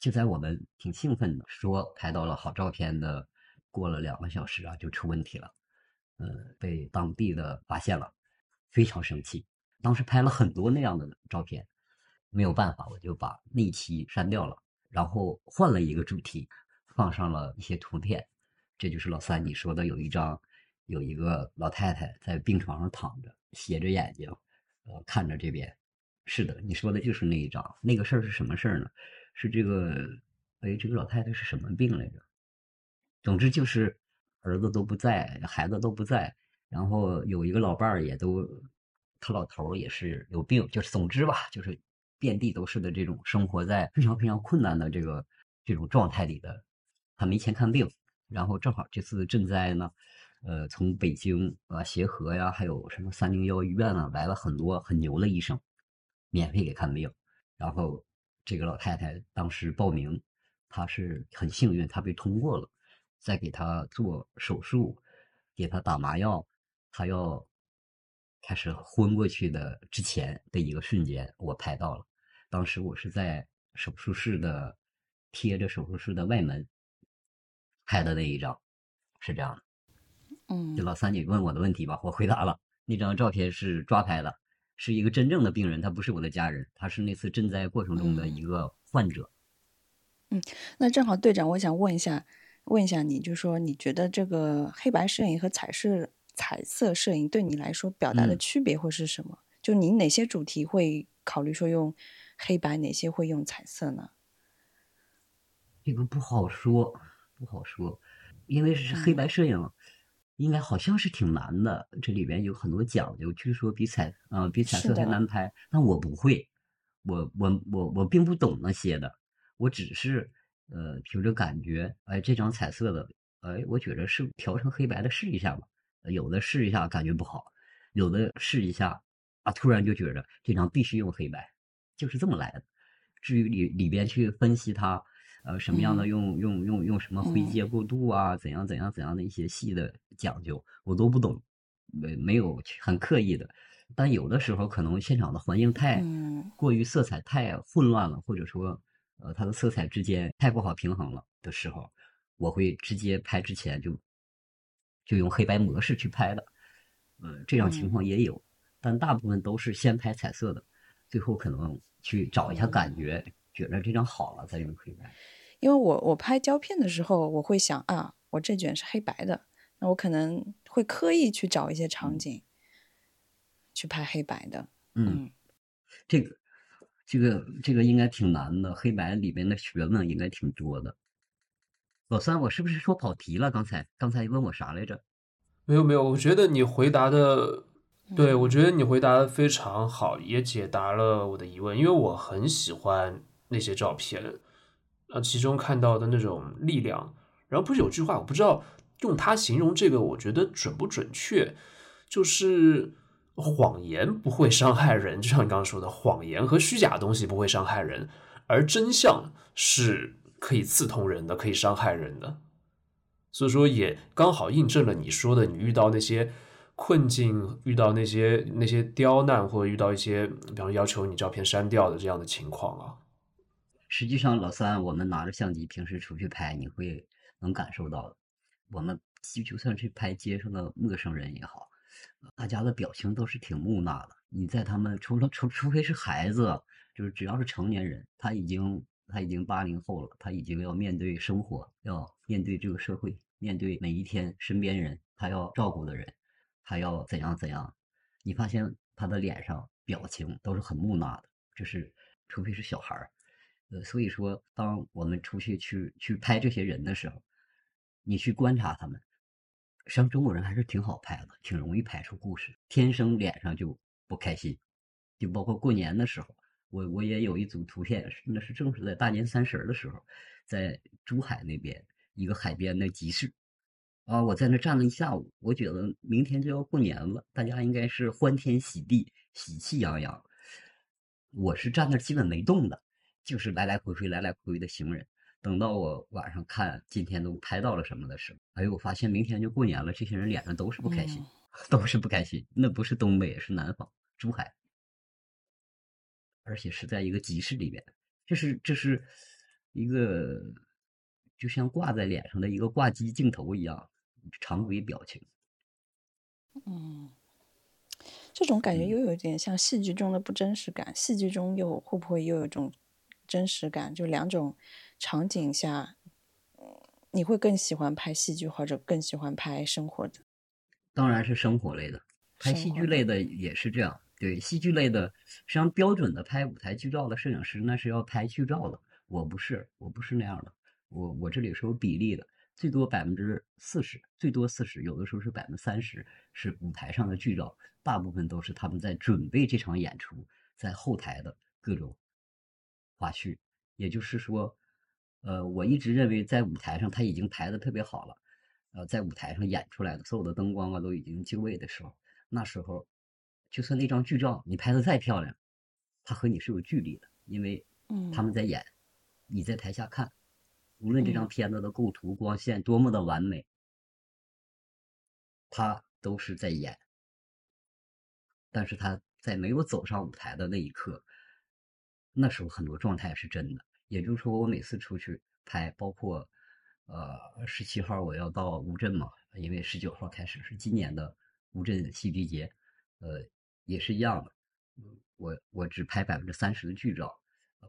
就在我们挺兴奋的说拍到了好照片的，过了两个小时啊就出问题了，呃，被当地的发现了，非常生气。当时拍了很多那样的照片，没有办法，我就把那期删掉了，然后换了一个主题，放上了一些图片。这就是老三你说的，有一张有一个老太太在病床上躺着，斜着眼睛，呃，看着这边。是的，你说的就是那一张。那个事儿是什么事儿呢？是这个，哎，这个老太太是什么病来着？总之就是儿子都不在，孩子都不在，然后有一个老伴儿也都。他老头儿也是有病，就是总之吧，就是遍地都是的这种生活在非常非常困难的这个这种状态里的，他没钱看病，然后正好这次赈灾呢，呃，从北京啊协和呀，还有什么三零幺医院啊来了很多很牛的医生，免费给看病，然后这个老太太当时报名，她是很幸运，她被通过了，再给她做手术，给她打麻药，她要。开始昏过去的之前的一个瞬间，我拍到了。当时我是在手术室的贴着手术室的外门拍的那一张，是这样的。嗯，就老三，你问我的问题吧，我回答了。那张照片是抓拍的，是一个真正的病人，他不是我的家人，他是那次赈灾过程中的一个患者。嗯，那正好队长，我想问一下，问一下你，就说你觉得这个黑白摄影和彩色？彩色摄影对你来说表达的区别会是什么？就你哪些主题会考虑说用黑白，哪些会用彩色呢？这个不好说，不好说，因为是黑白摄影，应该好像是挺难的，这里边有很多讲究，据说比彩啊比彩色还难拍。但我不会，我我我我并不懂那些的，我只是呃凭着感觉，哎，这张彩色的，哎，我觉得是调成黑白的试一下吧。有的试一下感觉不好，有的试一下啊，突然就觉着这张必须用黑白，就是这么来的。至于里里边去分析它，呃，什么样的用用用用什么灰阶过渡啊，怎样怎样怎样的一些细的讲究，我都不懂，没没有很刻意的。但有的时候可能现场的环境太过于色彩太混乱了，或者说呃它的色彩之间太不好平衡了的时候，我会直接拍之前就。就用黑白模式去拍的，呃，这样情况也有，但大部分都是先拍彩色的，最后可能去找一下感觉，觉得这张好了再用黑白。因为我我拍胶片的时候，我会想啊，我这卷是黑白的，那我可能会刻意去找一些场景去拍黑白的。嗯，这个这个这个应该挺难的，黑白里面的学问应该挺多的。老三，我是不是说跑题了？刚才刚才问我啥来着？没有没有，我觉得你回答的，对我觉得你回答的非常好，也解答了我的疑问。因为我很喜欢那些照片，啊，其中看到的那种力量。然后不是有句话，我不知道用它形容这个，我觉得准不准确？就是谎言不会伤害人，就像你刚刚说的，谎言和虚假的东西不会伤害人，而真相是。可以刺痛人的，可以伤害人的，所以说也刚好印证了你说的，你遇到那些困境，遇到那些那些刁难，或者遇到一些，比方要求你照片删掉的这样的情况啊。实际上，老三，我们拿着相机平时出去拍，你会能感受到。我们就就算是拍街上的陌生人也好，大家的表情都是挺木讷的。你在他们除了除除非是孩子，就是只要是成年人，他已经。他已经八零后了，他已经要面对生活，要面对这个社会，面对每一天身边人，他要照顾的人，他要怎样怎样。你发现他的脸上表情都是很木讷的，这是除非是小孩儿。呃，所以说，当我们出去去去拍这些人的时候，你去观察他们，像中国人还是挺好拍的，挺容易拍出故事，天生脸上就不开心，就包括过年的时候。我我也有一组图片，那是正是在大年三十的时候，在珠海那边一个海边的集市，啊，我在那站了一下午，我觉得明天就要过年了，大家应该是欢天喜地、喜气洋洋。我是站那基本没动的，就是来来回回、来来回回的行人，等到我晚上看今天都拍到了什么的时候，哎呦，我发现明天就过年了，这些人脸上都是不开心，都是不开心。那不是东北，是南方，珠海，而且是在一个集市里边，这是这是一个就像挂在脸上的一个挂机镜头一样，常规表情。嗯，这种感觉又有点像戏剧中的不真实感，戏剧中又会不会又有一种真实感？就两种场景下，你会更喜欢拍戏剧，或者更喜欢拍生活的？当然是生活类的，拍戏剧类的也是这样。对，戏剧类的，实际上标准的拍舞台剧照的摄影师，那是要拍剧照的。我不是，我不是那样的。我我这里是有比例的。最多百分之四十，最多四十，有的时候是百分之三十，是舞台上的剧照，大部分都是他们在准备这场演出，在后台的各种花絮。也就是说，呃，我一直认为在舞台上他已经排的特别好了，呃，在舞台上演出来的所有的灯光啊都已经就位的时候，那时候就算那张剧照你拍的再漂亮，他和你是有距离的，因为他们在演，你在台下看。无论这张片子的构图、光线多么的完美，他都是在演。但是他在没有走上舞台的那一刻，那时候很多状态是真的。也就是说，我每次出去拍，包括呃十七号我要到乌镇嘛，因为十九号开始是今年的乌镇戏剧节，呃也是一样的。我我只拍百分之三十的剧照，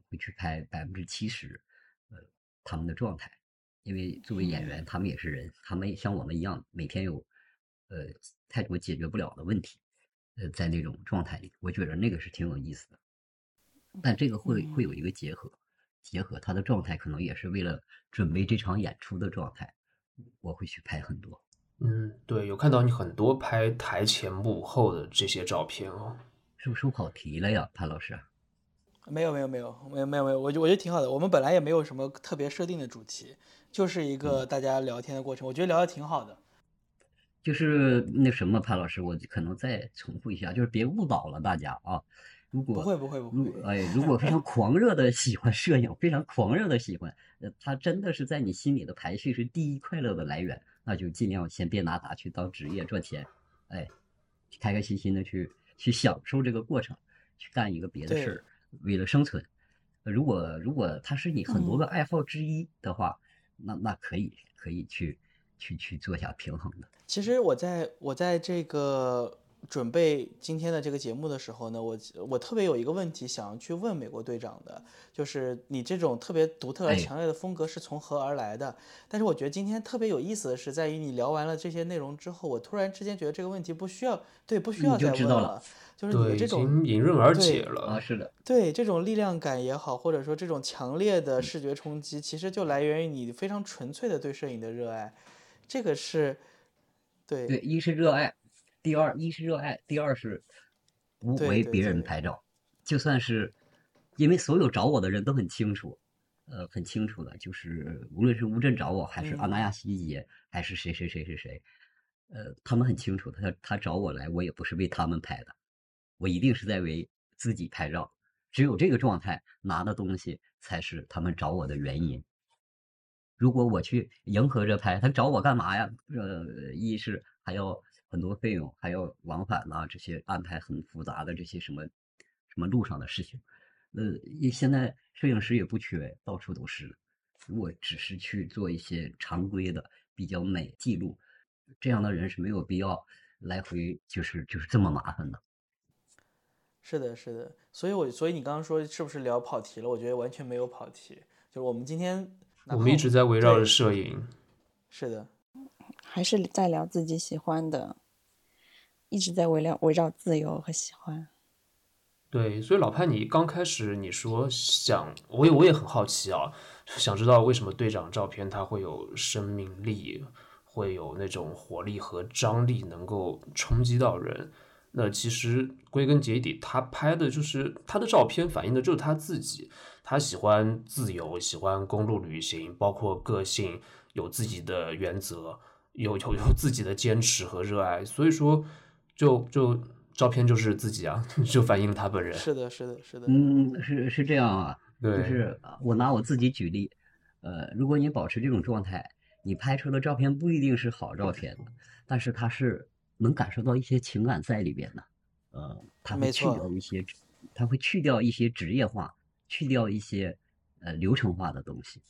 会去拍百分之七十。呃他们的状态，因为作为演员，他们也是人，他们也像我们一样，每天有呃太多解决不了的问题，呃，在那种状态里，我觉得那个是挺有意思的。但这个会会有一个结合，结合他的状态，可能也是为了准备这场演出的状态，我会去拍很多。嗯，对，有看到你很多拍台前幕后的这些照片哦，是不是跑题了呀，潘老师？没有没有没有没有没有没有，我觉我觉得挺好的。我们本来也没有什么特别设定的主题，就是一个大家聊天的过程。我觉得聊的挺好的。就是那什么，潘老师，我可能再重复一下，就是别误导了大家啊。如果不会不会不会，哎，如果非常狂热的喜欢摄影，非常狂热的喜欢，呃，他真的是在你心里的排序是第一快乐的来源，那就尽量先别拿它去当职业赚钱，哎，开开心心的去去享受这个过程，去干一个别的事儿。为了生存，如果如果它是你很多个爱好之一的话，那那可以可以去去去做下平衡的。其实我在我在这个准备今天的这个节目的时候呢，我我特别有一个问题想要去问美国队长的，就是你这种特别独特而强烈的风格是从何而来的？但是我觉得今天特别有意思的是，在于你聊完了这些内容之后，我突然之间觉得这个问题不需要对不需要再问了。就是你这种迎刃而解了。啊，是的，对这种力量感也好，或者说这种强烈的视觉冲击，其实就来源于你非常纯粹的对摄影的热爱，这个是，对。对，一是热爱，第二一是热爱，第二是不为别人拍照，就算是因为所有找我的人都很清楚，呃，很清楚的，就是无论是乌镇找我，还是阿那亚戏剧节，还是谁谁谁谁谁，呃，他们很清楚，他他找我来，我也不是为他们拍的。我一定是在为自己拍照，只有这个状态拿的东西才是他们找我的原因。如果我去迎合着拍，他找我干嘛呀？呃，一是还要很多费用，还要往返呐，这些安排很复杂的这些什么什么路上的事情。呃，现在摄影师也不缺，到处都是。如果只是去做一些常规的比较美记录，这样的人是没有必要来回就是就是这么麻烦的。是的，是的，所以，我所以你刚刚说是不是聊跑题了？我觉得完全没有跑题，就是我们今天我们一直在围绕着摄影，是的，还是在聊自己喜欢的，一直在围绕围绕自由和喜欢。对，所以老潘，你刚开始你说想，我也我也很好奇啊，想知道为什么队长照片它会有生命力，会有那种活力和张力，能够冲击到人。那其实归根结底，他拍的就是他的照片，反映的就是他自己。他喜欢自由，喜欢公路旅行，包括个性，有自己的原则，有有有自己的坚持和热爱。所以说，就就照片就是自己啊，就反映了他本人。是的，是的，是的。嗯，是是这样啊。对，就是我拿我自己举例。呃，如果你保持这种状态，你拍出的照片不一定是好照片，但是它是能感受到一些情感在里边的。呃，它会去掉一些，它会去掉一些职业化，去掉一些呃流程化的东西。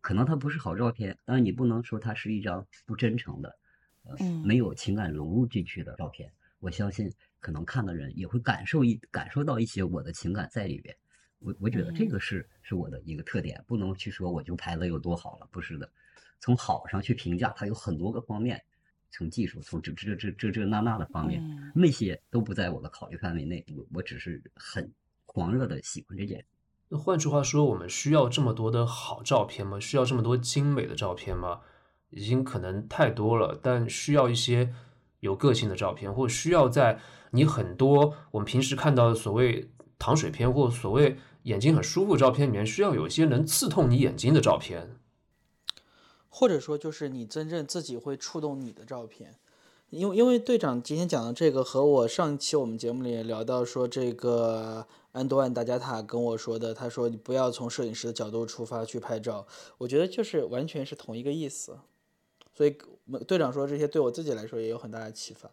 可能它不是好照片，但是你不能说它是一张不真诚的，呃，没有情感融入进去的照片。我相信，可能看的人也会感受一感受到一些我的情感在里边。我我觉得这个是是我的一个特点，不能去说我就拍的有多好了，不是的。从好上去评价，它有很多个方面，从技术，从这这这这这那那的方面，那些都不在我的考虑范围内。我我只是很狂热的喜欢这件。那换句话说，我们需要这么多的好照片吗？需要这么多精美的照片吗？已经可能太多了，但需要一些有个性的照片，或需要在你很多我们平时看到的所谓糖水片或所谓眼睛很舒服照片里面，需要有一些能刺痛你眼睛的照片，或者说就是你真正自己会触动你的照片。因为因为队长今天讲的这个和我上一期我们节目里聊到说这个。安多万·达加塔跟我说的，他说你不要从摄影师的角度出发去拍照，我觉得就是完全是同一个意思。所以队长说这些对我自己来说也有很大的启发。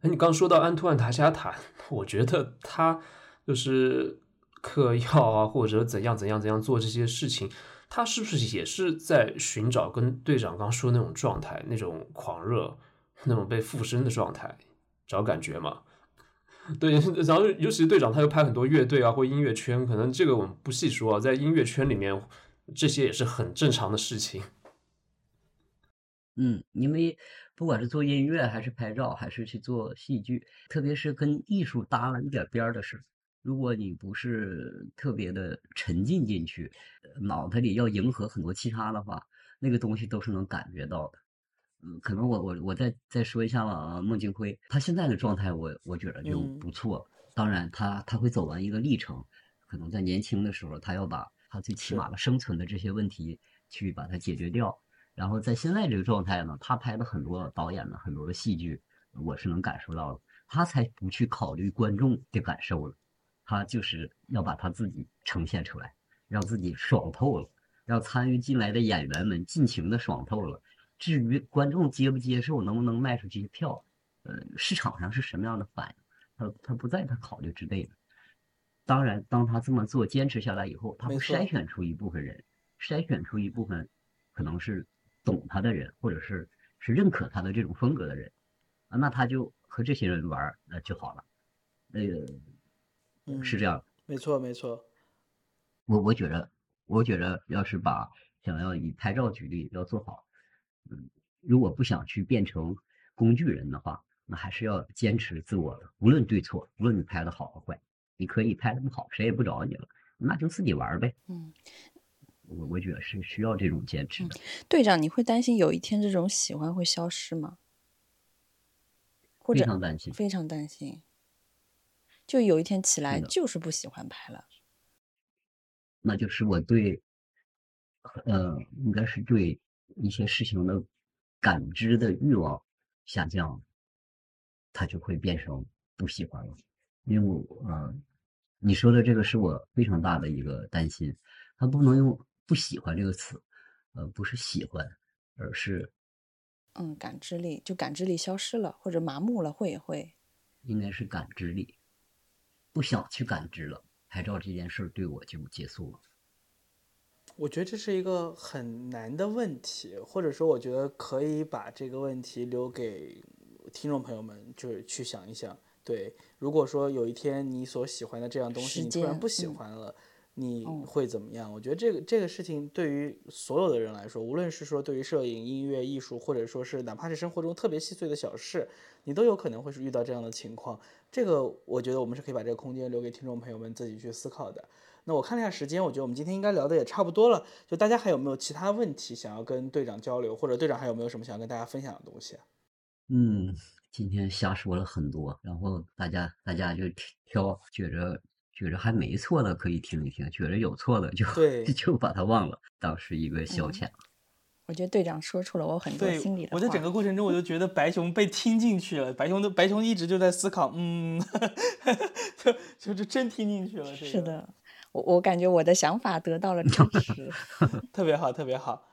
哎，你刚说到安托万·达加塔，我觉得他就是嗑药啊，或者怎样怎样怎样做这些事情，他是不是也是在寻找跟队长刚说那种状态，那种狂热，那种被附身的状态，找感觉嘛？对，然后尤其队长，他又拍很多乐队啊或音乐圈，可能这个我们不细说啊，在音乐圈里面，这些也是很正常的事情。嗯，因为不管是做音乐还是拍照，还是去做戏剧，特别是跟艺术搭了一点边儿的事，如果你不是特别的沉浸进去，脑袋里要迎合很多其他的话，那个东西都是能感觉到的。嗯，可能我我我再再说一下吧。孟京辉他现在的状态，我我觉得就不错。当然，他他会走完一个历程，可能在年轻的时候，他要把他最起码的生存的这些问题去把它解决掉。然后在现在这个状态呢，他拍的很多导演的很多的戏剧，我是能感受到的。他才不去考虑观众的感受了，他就是要把他自己呈现出来，让自己爽透了，让参与进来的演员们尽情的爽透了。至于观众接不接受，能不能卖出这些票，呃，市场上是什么样的反应，他他不在他考虑之内的。当然，当他这么做坚持下来以后，他会筛选出一部分人，筛选出一部分可能是懂他的人，或者是是认可他的这种风格的人，啊，那他就和这些人玩，那就好了。那个，是这样。没错，没错。我我觉得，我觉得要是把想要以拍照举例，要做好。嗯，如果不想去变成工具人的话，那还是要坚持自我的，无论对错，无论你拍的好和坏，你可以拍的不好，谁也不找你了，那就自己玩呗。嗯，我我觉得是需要这种坚持的。队长，你会担心有一天这种喜欢会消失吗？或者非常担心，非常担心，就有一天起来就是不喜欢拍了。那就是我对，呃，应该是对。一些事情的感知的欲望下降，他就会变成不喜欢了。因为我，嗯，你说的这个是我非常大的一个担心。他不能用“不喜欢”这个词，呃，不是喜欢，而是，嗯，感知力就感知力消失了，或者麻木了，会也会，应该是感知力，不想去感知了。拍照这件事对我就结束了。我觉得这是一个很难的问题，或者说，我觉得可以把这个问题留给听众朋友们，就是去想一想。对，如果说有一天你所喜欢的这样东西，你突然不喜欢了，你会怎么样？我觉得这个这个事情对于所有的人来说，无论是说对于摄影、音乐、艺术，或者说是哪怕是生活中特别细碎的小事，你都有可能会是遇到这样的情况。这个我觉得我们是可以把这个空间留给听众朋友们自己去思考的。那我看了一下时间，我觉得我们今天应该聊的也差不多了。就大家还有没有其他问题想要跟队长交流，或者队长还有没有什么想要跟大家分享的东西？嗯，今天瞎说了很多，然后大家大家就挑觉着觉着还没错的可以听一听，觉着有错的就 就把它忘了，当是一个消遣了。我觉得队长说出了我很多心里的我在整个过程中，我就觉得白熊被听进去了。白熊都白熊一直就在思考，嗯，就就真听进去了。是的。我我感觉我的想法得到了证实，特别好，特别好。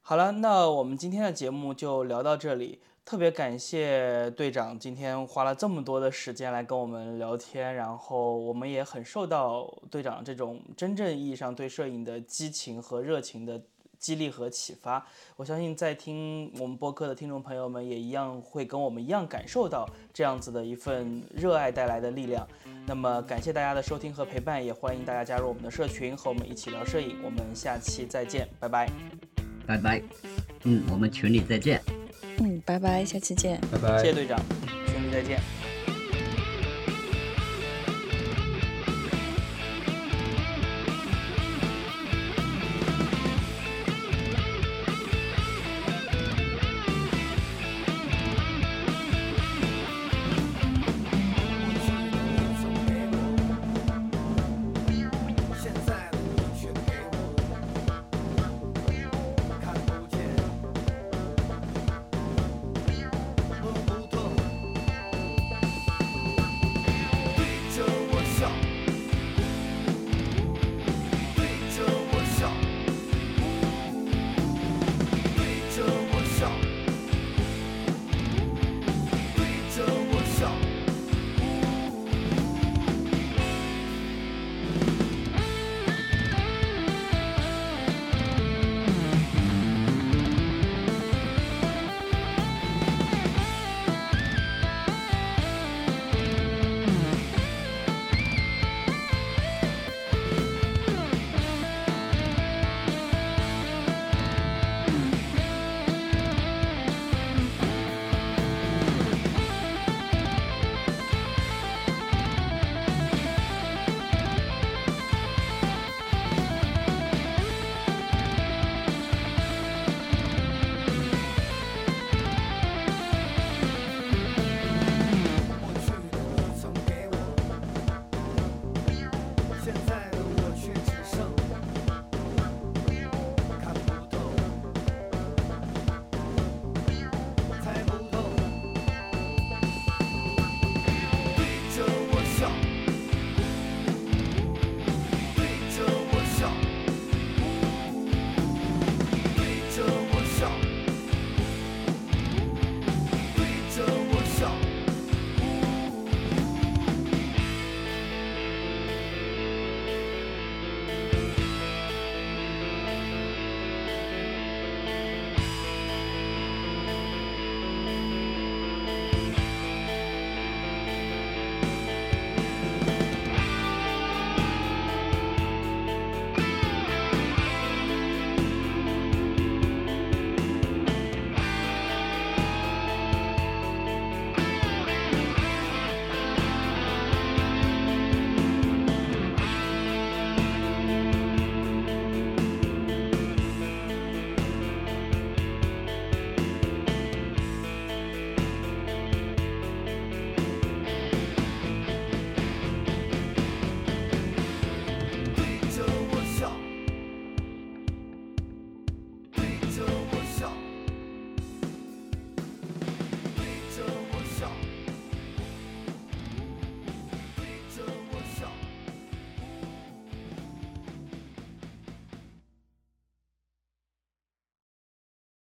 好了，那我们今天的节目就聊到这里。特别感谢队长今天花了这么多的时间来跟我们聊天，然后我们也很受到队长这种真正意义上对摄影的激情和热情的激励和启发。我相信在听我们播客的听众朋友们也一样会跟我们一样感受到这样子的一份热爱带来的力量。那么感谢大家的收听和陪伴，也欢迎大家加入我们的社群和我们一起聊摄影。我们下期再见，拜拜，拜拜。嗯，我们群里再见。嗯，拜拜，下期见。拜拜，谢谢队长，兄弟再见。